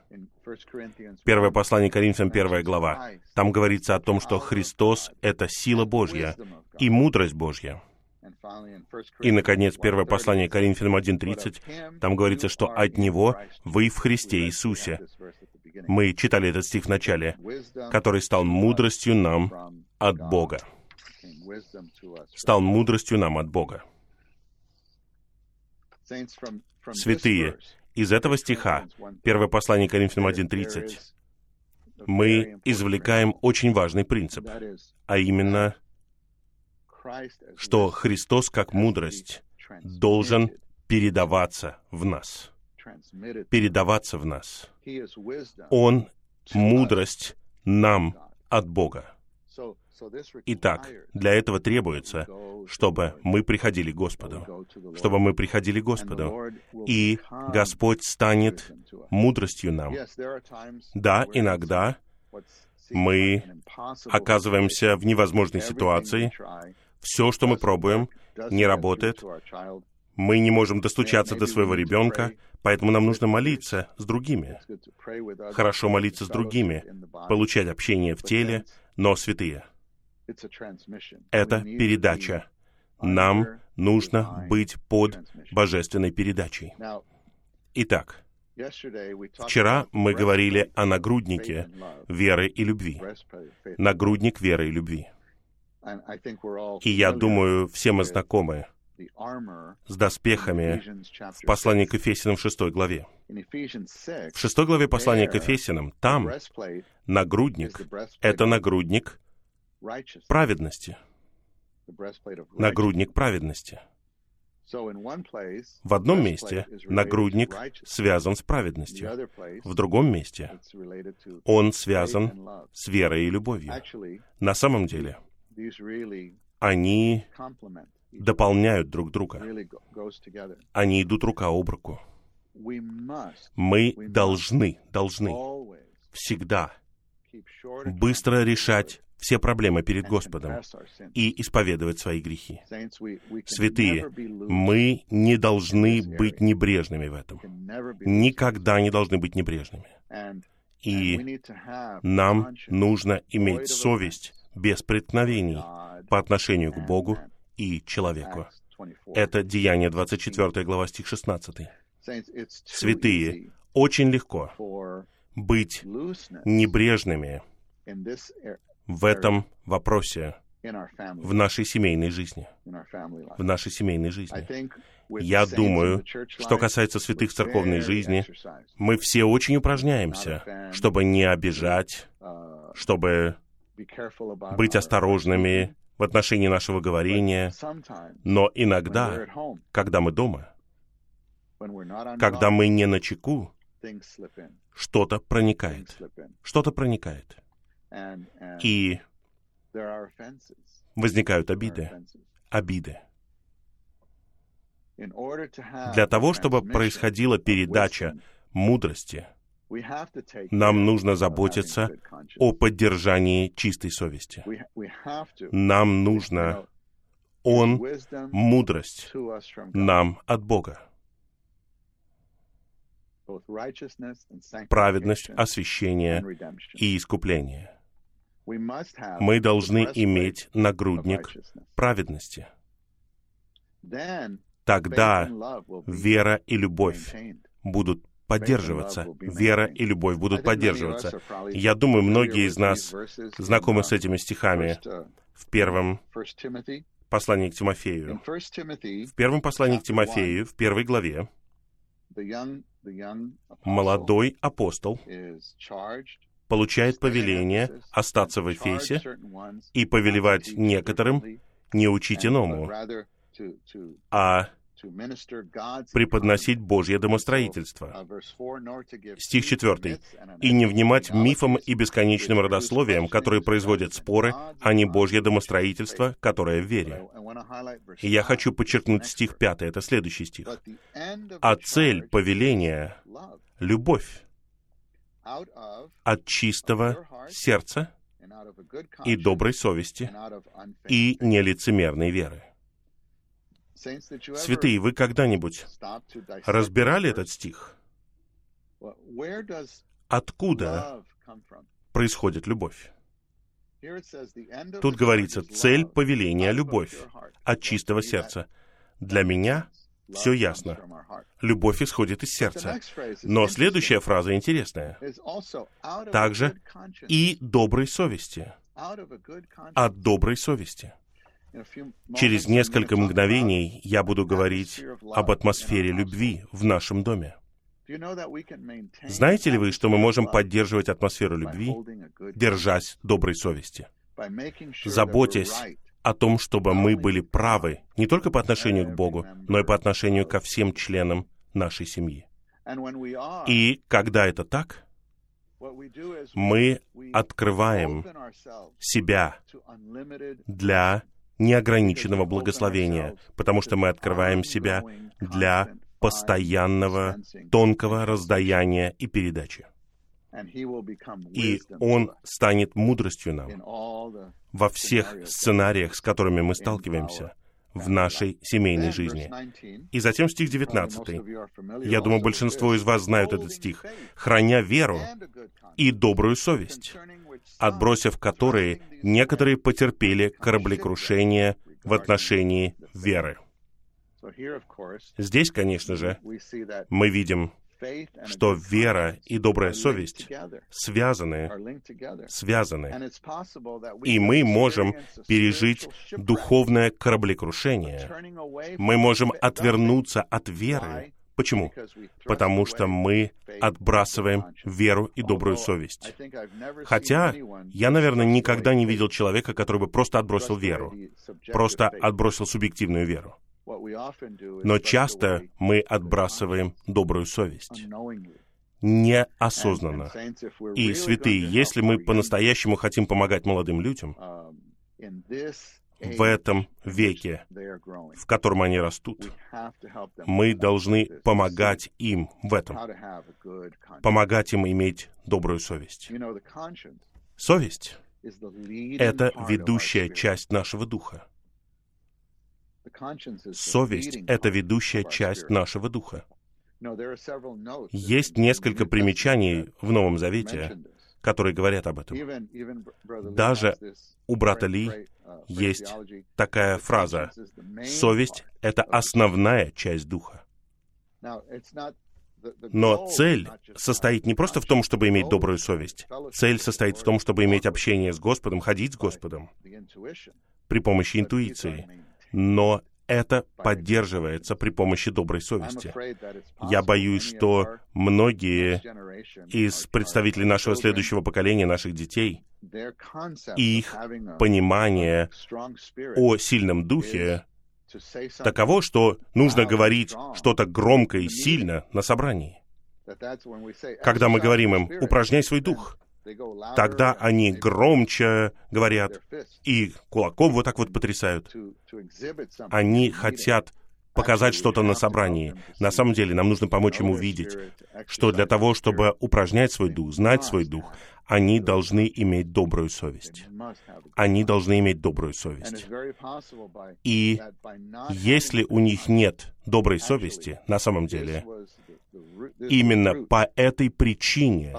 Первое послание Коринфянам, первая глава. Там говорится о том, что Христос — это сила Божья и мудрость Божья. И, наконец, первое послание Коринфянам 1.30, там говорится, что от Него вы в Христе Иисусе. Мы читали этот стих в начале, который стал мудростью нам от Бога. Стал мудростью нам от Бога. Святые, из этого стиха, первое послание Коринфянам 1.30, мы извлекаем очень важный принцип, а именно, что Христос как мудрость должен передаваться в нас. Передаваться в нас. Он мудрость нам от Бога. Итак, для этого требуется, чтобы мы приходили к Господу, чтобы мы приходили к Господу, и Господь станет мудростью нам. Да, иногда мы оказываемся в невозможной ситуации, все, что мы пробуем, не работает, мы не можем достучаться до своего ребенка, поэтому нам нужно молиться с другими. Хорошо молиться с другими, получать общение в теле, но святые — это передача. Нам нужно быть под божественной передачей. Итак, вчера мы говорили о нагруднике веры и любви. Нагрудник веры и любви. И я думаю, все мы знакомы с доспехами в послании к Ефесиным в шестой главе. В шестой главе послания к Ефесиным, там нагрудник — это нагрудник праведности, нагрудник праведности. В одном месте нагрудник связан с праведностью, в другом месте он связан с верой и любовью. На самом деле, они дополняют друг друга. Они идут рука об руку. Мы должны, должны всегда быстро решать все проблемы перед Господом и исповедовать свои грехи. Святые, мы не должны быть небрежными в этом. Никогда не должны быть небрежными. И нам нужно иметь совесть без преткновений по отношению к Богу и человеку. Это Деяние 24 глава, стих 16. Святые, очень легко быть небрежными в этом вопросе в нашей семейной жизни. В нашей семейной жизни. Я думаю, что касается святых церковной жизни, мы все очень упражняемся, чтобы не обижать, чтобы быть осторожными в отношении нашего говорения, но иногда, когда мы дома, когда мы не на чеку, что-то проникает. Что-то проникает. И возникают обиды. Обиды. Для того, чтобы происходила передача мудрости, нам нужно заботиться о поддержании чистой совести. Нам нужно Он, мудрость, нам от Бога. Праведность, освящение и искупление. Мы должны иметь нагрудник праведности. Тогда вера и любовь будут поддерживаться. Вера и любовь будут поддерживаться. Я думаю, многие из нас знакомы с этими стихами в первом послании к Тимофею. В первом послании к Тимофею, в первой главе, молодой апостол получает повеление остаться в Эфесе и повелевать некоторым не учить иному, а преподносить Божье домостроительство. Стих 4. «И не внимать мифам и бесконечным родословиям, которые производят споры, а не Божье домостроительство, которое в вере». И я хочу подчеркнуть стих 5, это следующий стих. «А цель повеления — любовь от чистого сердца и доброй совести и нелицемерной веры». Святые, вы когда-нибудь разбирали этот стих? Откуда происходит любовь? Тут говорится, цель повеления — любовь от чистого сердца. Для меня все ясно. Любовь исходит из сердца. Но следующая фраза интересная. Также и доброй совести. От доброй совести. Через несколько мгновений я буду говорить об атмосфере любви в нашем доме. Знаете ли вы, что мы можем поддерживать атмосферу любви, держась доброй совести, заботясь о том, чтобы мы были правы не только по отношению к Богу, но и по отношению ко всем членам нашей семьи. И когда это так, мы открываем себя для неограниченного благословения, потому что мы открываем себя для постоянного, тонкого раздаяния и передачи. И Он станет мудростью нам во всех сценариях, с которыми мы сталкиваемся в нашей семейной жизни. И затем стих 19. Я думаю, большинство из вас знают этот стих. «Храня веру и добрую совесть, отбросив которые некоторые потерпели кораблекрушение в отношении веры». Здесь, конечно же, мы видим что вера и добрая совесть связаны, связаны, и мы можем пережить духовное кораблекрушение. Мы можем отвернуться от веры. Почему? Потому что мы отбрасываем веру и добрую совесть. Хотя я, наверное, никогда не видел человека, который бы просто отбросил веру, просто отбросил субъективную веру. Но часто мы отбрасываем добрую совесть неосознанно. И, святые, если мы по-настоящему хотим помогать молодым людям, в этом веке, в котором они растут, мы должны помогать им в этом, помогать им иметь добрую совесть. Совесть — это ведущая часть нашего духа. Совесть — это ведущая часть нашего духа. Есть несколько примечаний в Новом Завете, которые говорят об этом. Даже у брата Ли есть такая фраза «Совесть — это основная часть духа». Но цель состоит не просто в том, чтобы иметь добрую совесть. Цель состоит в том, чтобы иметь общение с Господом, ходить с Господом. при помощи интуиции, но это поддерживается при помощи доброй совести. Я боюсь, что многие из представителей нашего следующего поколения, наших детей, их понимание о сильном духе таково, что нужно говорить что-то громко и сильно на собрании. Когда мы говорим им «упражняй свой дух», тогда они громче говорят и кулаком вот так вот потрясают. Они хотят показать что-то на собрании. На самом деле нам нужно помочь им увидеть, что для того, чтобы упражнять свой дух, знать свой дух, они должны иметь добрую совесть. Они должны иметь добрую совесть. И если у них нет доброй совести, на самом деле, именно по этой причине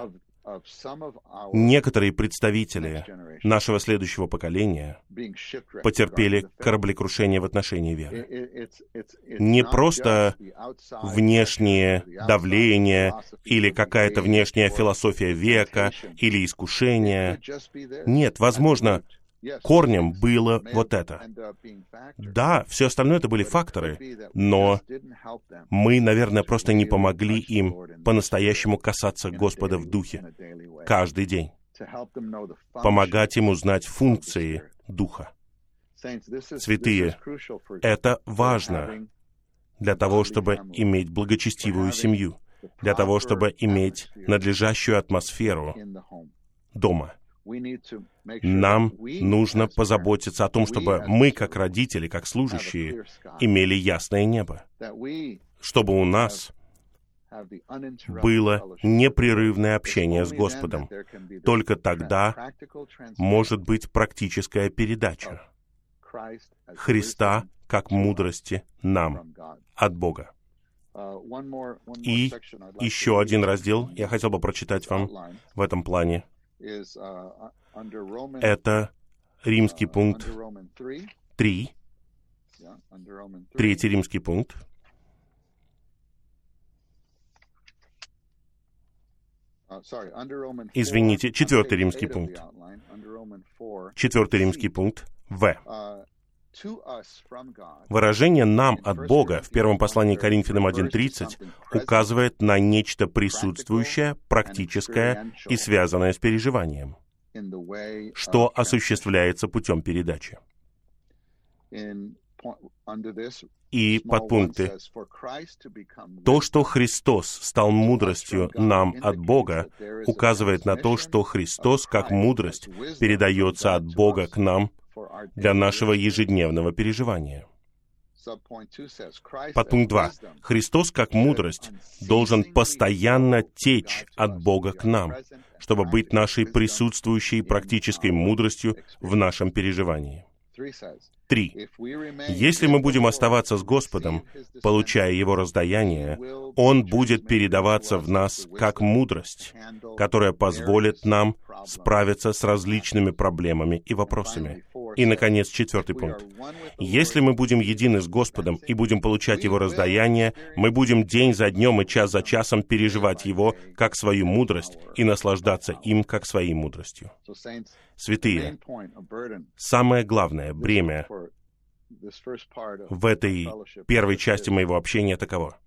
некоторые представители нашего следующего поколения потерпели кораблекрушение в отношении веры. Не просто внешнее давление или какая-то внешняя философия века или искушение. Нет, возможно, корнем было вот это. Да, все остальное это были факторы, но мы, наверное, просто не помогли им по-настоящему касаться Господа в духе каждый день, помогать им узнать функции Духа. Святые, это важно для того, чтобы иметь благочестивую семью, для того, чтобы иметь надлежащую атмосферу дома. Нам нужно позаботиться о том, чтобы мы, как родители, как служащие, имели ясное небо, чтобы у нас было непрерывное общение с Господом. Только тогда может быть практическая передача Христа как мудрости нам от Бога. И еще один раздел я хотел бы прочитать вам в этом плане. Это римский пункт 3, третий римский пункт. Извините, четвертый римский пункт. Четвертый римский пункт В. Выражение «нам от Бога» в первом послании Коринфянам 1.30 указывает на нечто присутствующее, практическое и связанное с переживанием, что осуществляется путем передачи. И подпункты. То, что Христос стал мудростью нам от Бога, указывает на то, что Христос, как мудрость, передается от Бога к нам для нашего ежедневного переживания. Подпункт 2. Христос, как мудрость, должен постоянно течь от Бога к нам, чтобы быть нашей присутствующей практической мудростью в нашем переживании. Три. Если мы будем оставаться с Господом, получая Его раздаяние, Он будет передаваться в нас как мудрость, которая позволит нам справиться с различными проблемами и вопросами. И, наконец, четвертый пункт. Если мы будем едины с Господом и будем получать Его раздаяние, мы будем день за днем и час за часом переживать Его как свою мудрость и наслаждаться им как своей мудростью. Святые, самое главное бремя в этой первой части моего общения таково.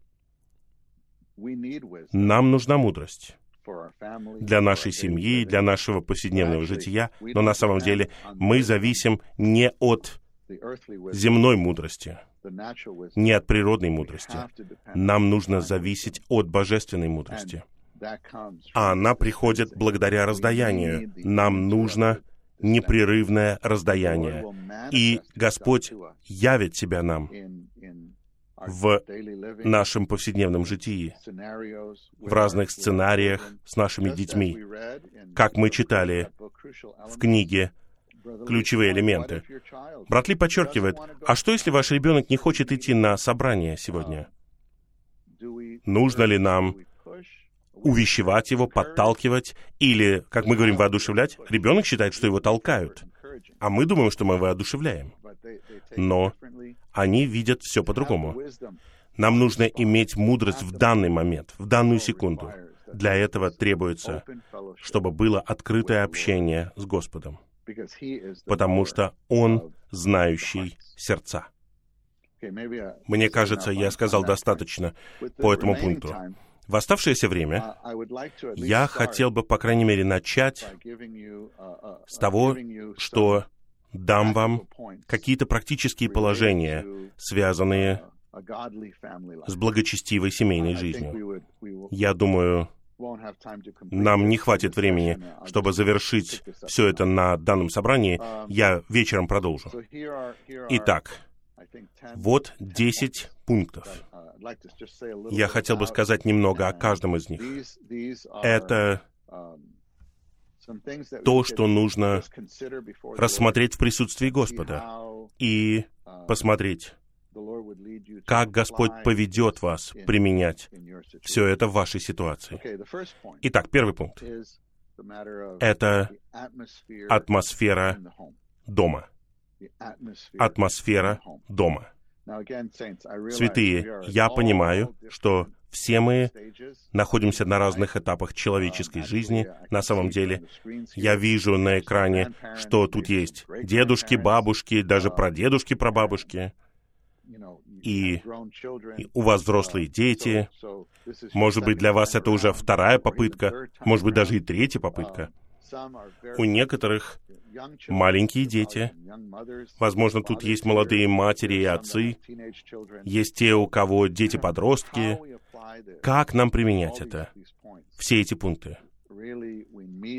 Нам нужна мудрость для нашей семьи, для нашего повседневного жития, но на самом деле мы зависим не от земной мудрости, не от природной мудрости. Нам нужно зависеть от божественной мудрости. А она приходит благодаря раздаянию. Нам нужно непрерывное раздаяние. И Господь явит себя нам в нашем повседневном житии, в разных сценариях с нашими детьми, как мы читали в книге ключевые элементы. Братли подчеркивает, а что если ваш ребенок не хочет идти на собрание сегодня? Нужно ли нам увещевать его, подталкивать, или, как мы говорим, воодушевлять. Ребенок считает, что его толкают, а мы думаем, что мы его одушевляем. Но они видят все по-другому. Нам нужно иметь мудрость в данный момент, в данную секунду. Для этого требуется, чтобы было открытое общение с Господом, потому что Он знающий сердца. Мне кажется, я сказал достаточно по этому пункту. В оставшееся время я хотел бы, по крайней мере, начать с того, что дам вам какие-то практические положения, связанные с благочестивой семейной жизнью. Я думаю, нам не хватит времени, чтобы завершить все это на данном собрании. Я вечером продолжу. Итак, вот 10 пунктов. Я хотел бы сказать немного о каждом из них. Это то, что нужно рассмотреть в присутствии Господа и посмотреть, как Господь поведет вас применять все это в вашей ситуации. Итак, первый пункт — это атмосфера дома. Атмосфера дома. Святые, я понимаю, что все мы находимся на разных этапах человеческой жизни. На самом деле, я вижу на экране, что тут есть дедушки, бабушки, даже прадедушки, прабабушки и у вас взрослые дети. Может быть, для вас это уже вторая попытка, может быть, даже и третья попытка. У некоторых маленькие дети. Возможно, тут есть молодые матери и отцы. Есть те, у кого дети-подростки. Как нам применять это? Все эти пункты.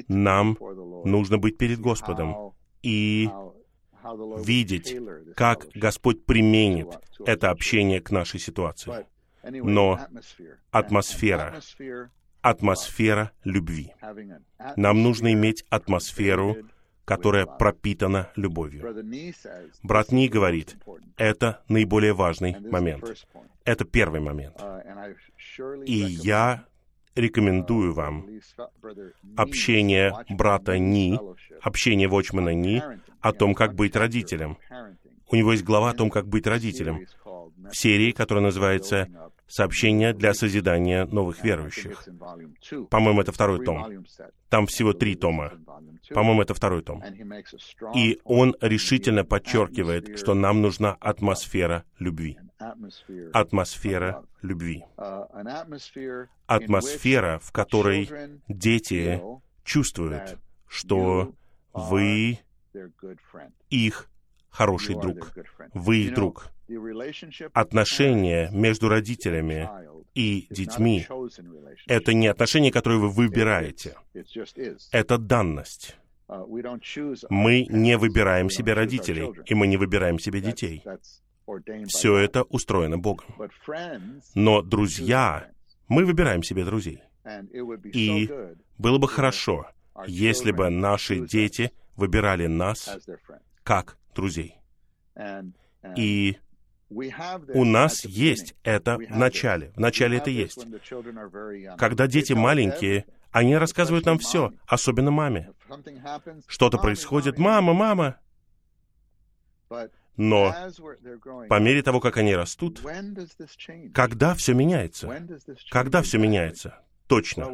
Нам нужно быть перед Господом и видеть, как Господь применит это общение к нашей ситуации. Но атмосфера, атмосфера любви. Нам нужно иметь атмосферу, которая пропитана любовью. Брат Ни говорит, это наиболее важный момент. Это первый момент. И я рекомендую вам общение брата Ни, общение Вочмана Ни о том, как быть родителем. У него есть глава о том, как быть родителем в серии, которая называется «Сообщения для созидания новых верующих». По-моему, это второй том. Там всего три тома. По-моему, это второй том. И он решительно подчеркивает, что нам нужна атмосфера любви. Атмосфера любви. Атмосфера, в которой дети чувствуют, что вы их хороший друг. Вы их друг. Отношения между родителями и детьми — это не отношения, которые вы выбираете. Это данность. Мы не выбираем себе родителей, и мы не выбираем себе детей. Все это устроено Богом. Но друзья, мы выбираем себе друзей. И было бы хорошо, если бы наши дети выбирали нас как друзей. И у нас есть это в начале. В начале это есть. Когда дети маленькие, они рассказывают нам все, особенно маме. Что-то происходит, мама, мама. Но по мере того, как они растут, когда все меняется? Когда все меняется? Точно.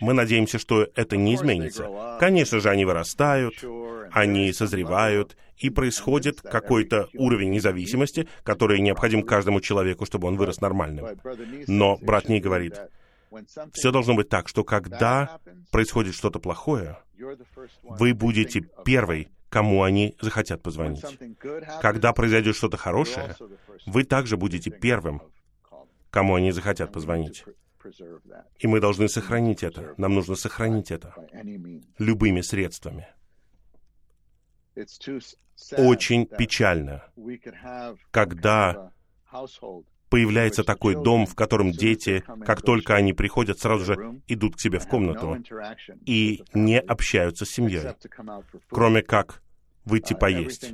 Мы надеемся, что это не изменится. Конечно же, они вырастают, они созревают, и происходит какой-то уровень независимости, который необходим каждому человеку, чтобы он вырос нормальным. Но брат Ни говорит, все должно быть так, что когда происходит что-то плохое, вы будете первый, кому они захотят позвонить. Когда произойдет что-то хорошее, вы также будете первым, кому они захотят позвонить. И мы должны сохранить это. Нам нужно сохранить это любыми средствами. Очень печально, когда появляется такой дом, в котором дети, как только они приходят, сразу же идут к себе в комнату и не общаются с семьей, кроме как выйти поесть.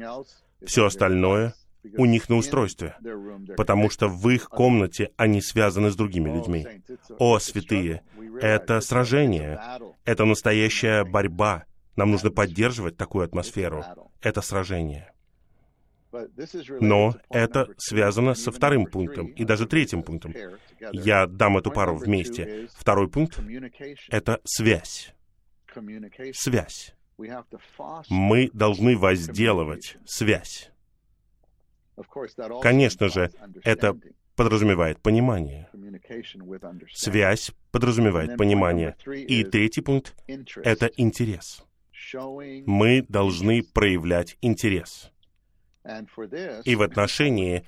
Все остальное у них на устройстве, потому что в их комнате они связаны с другими людьми. О, святые, это сражение, это настоящая борьба. Нам нужно поддерживать такую атмосферу. Это сражение. Но это связано со вторым пунктом и даже третьим пунктом. Я дам эту пару вместе. Второй пункт — это связь. Связь. Мы должны возделывать связь. Конечно же, это подразумевает понимание. Связь подразумевает понимание. И третий пункт — это интерес. Мы должны проявлять интерес. И в отношении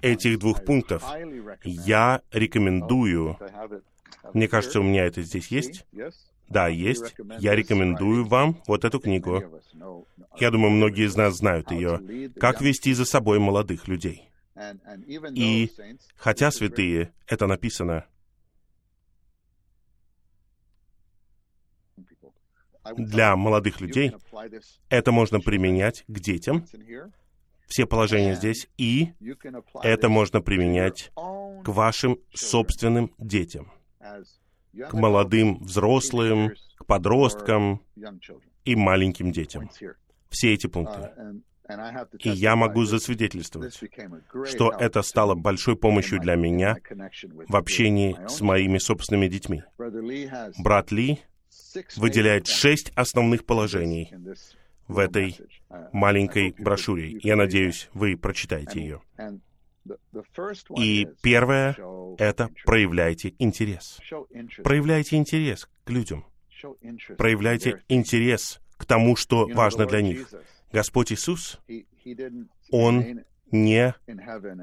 этих двух пунктов я рекомендую, мне кажется, у меня это здесь есть, да, есть. Я рекомендую вам вот эту книгу. Я думаю, многие из нас знают ее. «Как вести за собой молодых людей». И хотя святые, это написано для молодых людей, это можно применять к детям, все положения здесь, и это можно применять к вашим собственным детям, к молодым взрослым, к подросткам и маленьким детям. Все эти пункты. И я могу засвидетельствовать, что это стало большой помощью для меня в общении с моими собственными детьми. Брат Ли выделяет шесть основных положений в этой маленькой брошюре. Я надеюсь, вы прочитаете ее. И первое — это проявляйте интерес. Проявляйте интерес к людям. Проявляйте интерес к тому, что важно для них. Господь Иисус, Он не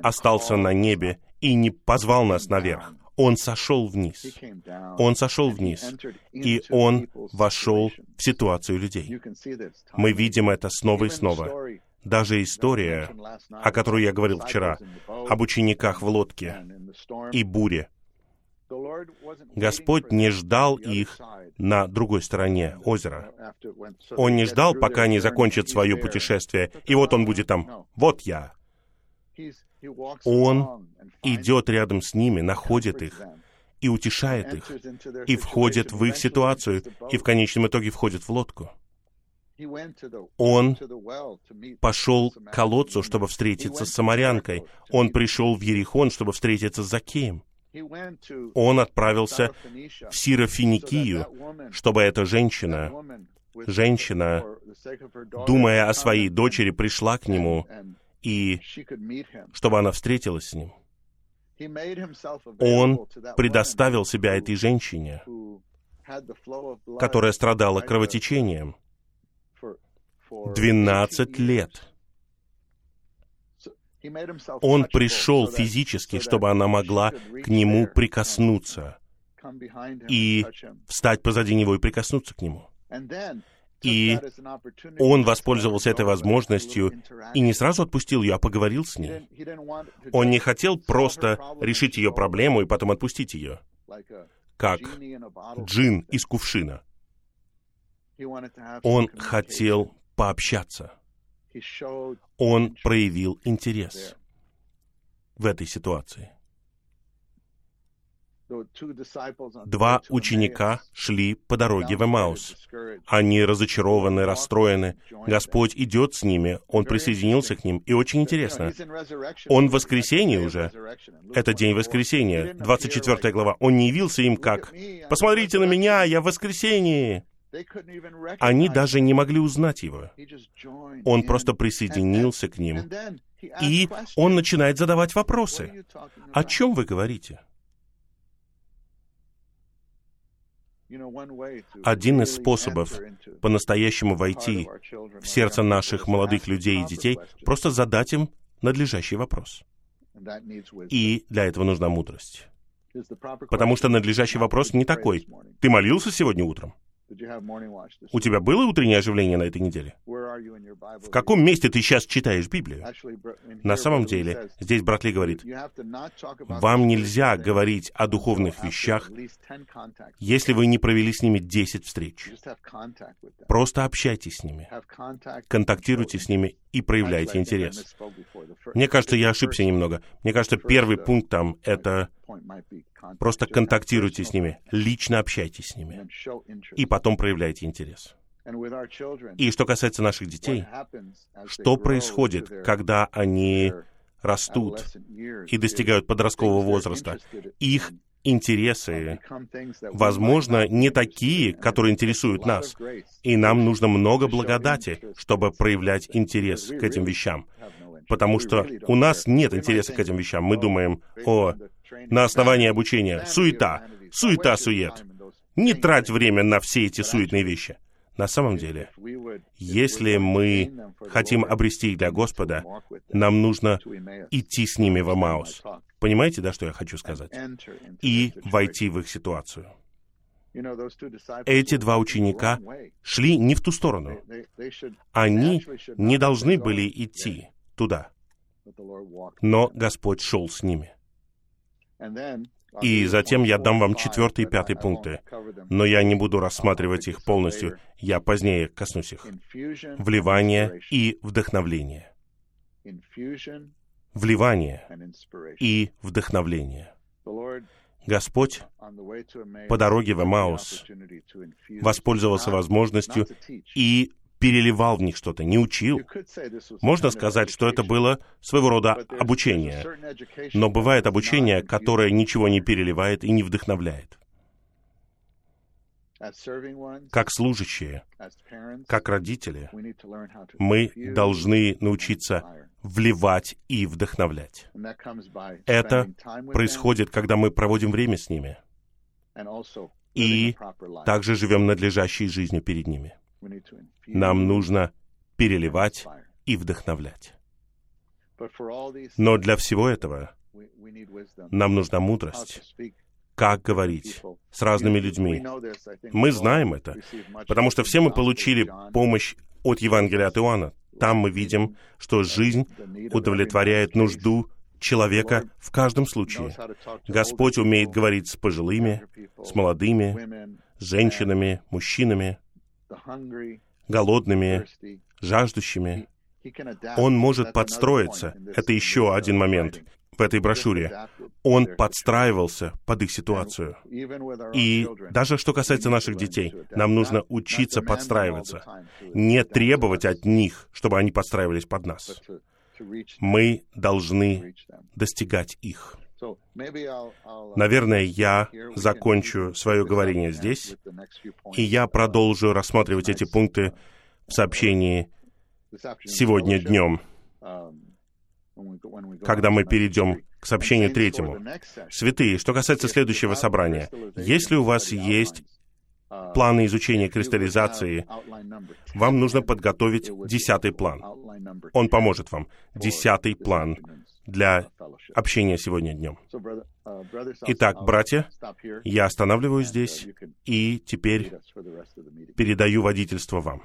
остался на небе и не позвал нас наверх. Он сошел вниз. Он сошел вниз, и он вошел в ситуацию людей. Мы видим это снова и снова. Даже история, о которой я говорил вчера, об учениках в лодке и буре. Господь не ждал их на другой стороне озера. Он не ждал, пока они закончат свое путешествие, и вот он будет там. Вот я. Он идет рядом с ними, находит их и утешает их, и входит в их ситуацию, и в конечном итоге входит в лодку. Он пошел к колодцу, чтобы встретиться с самарянкой. Он пришел в Ерихон, чтобы встретиться с Закеем. Он отправился в Сирофиникию, чтобы эта женщина, женщина, думая о своей дочери, пришла к нему и чтобы она встретилась с ним. Он предоставил себя этой женщине, которая страдала кровотечением 12 лет. Он пришел физически, чтобы она могла к нему прикоснуться и встать позади него и прикоснуться к нему. И он воспользовался этой возможностью и не сразу отпустил ее, а поговорил с ней. Он не хотел просто решить ее проблему и потом отпустить ее, как джин из кувшина. Он хотел пообщаться. Он проявил интерес в этой ситуации. Два ученика шли по дороге в Эмаус. Они разочарованы, расстроены. Господь идет с ними, Он присоединился к ним. И очень интересно, Он в воскресенье уже. Это день воскресения, 24 глава. Он не явился им как «Посмотрите на меня, я в воскресенье!» Они даже не могли узнать его. Он просто присоединился к ним. И он начинает задавать вопросы. О чем вы говорите? Один из способов по-настоящему войти в сердце наших молодых людей и детей — просто задать им надлежащий вопрос. И для этого нужна мудрость. Потому что надлежащий вопрос не такой. Ты молился сегодня утром? У тебя было утреннее оживление на этой неделе? В каком месте ты сейчас читаешь Библию? На самом деле, здесь брат Ли говорит, вам нельзя говорить о духовных вещах, если вы не провели с ними 10 встреч. Просто общайтесь с ними, контактируйте с ними и проявляйте интерес. Мне кажется, я ошибся немного. Мне кажется, первый пункт там — это Просто контактируйте с ними, лично общайтесь с ними, и потом проявляйте интерес. И что касается наших детей, что происходит, когда они растут и достигают подросткового возраста? Их интересы, возможно, не такие, которые интересуют нас. И нам нужно много благодати, чтобы проявлять интерес к этим вещам. Потому что у нас нет интереса к этим вещам. Мы думаем, о, на основании обучения, суета, суета-сует. Не трать время на все эти суетные вещи. На самом деле, если мы хотим обрести их для Господа, нам нужно идти с ними в Амаус. Понимаете, да, что я хочу сказать? И войти в их ситуацию. Эти два ученика шли не в ту сторону. Они не должны были идти туда. Но Господь шел с ними. И затем я дам вам четвертый и пятый пункты, но я не буду рассматривать их полностью, я позднее коснусь их. Вливание и вдохновление. Вливание и вдохновление. Господь по дороге в Эмаус воспользовался возможностью и переливал в них что-то, не учил. Можно сказать, что это было своего рода обучение. Но бывает обучение, которое ничего не переливает и не вдохновляет. Как служащие, как родители, мы должны научиться вливать и вдохновлять. Это происходит, когда мы проводим время с ними и также живем надлежащей жизнью перед ними. Нам нужно переливать и вдохновлять. Но для всего этого нам нужна мудрость, как говорить с разными людьми. Мы знаем это, потому что все мы получили помощь от Евангелия от Иоанна. Там мы видим, что жизнь удовлетворяет нужду человека в каждом случае. Господь умеет говорить с пожилыми, с молодыми, с женщинами, мужчинами голодными, жаждущими. Он может подстроиться. Это еще один момент в этой брошюре. Он подстраивался под их ситуацию. И даже что касается наших детей, нам нужно учиться подстраиваться. Не требовать от них, чтобы они подстраивались под нас. Мы должны достигать их. Наверное, я закончу свое говорение здесь, и я продолжу рассматривать эти пункты в сообщении сегодня днем, когда мы перейдем к сообщению третьему. Святые, что касается следующего собрания, если у вас есть планы изучения кристаллизации, вам нужно подготовить десятый план. Он поможет вам. Десятый план для общения сегодня днем. Итак, братья, я останавливаюсь здесь и теперь передаю водительство вам.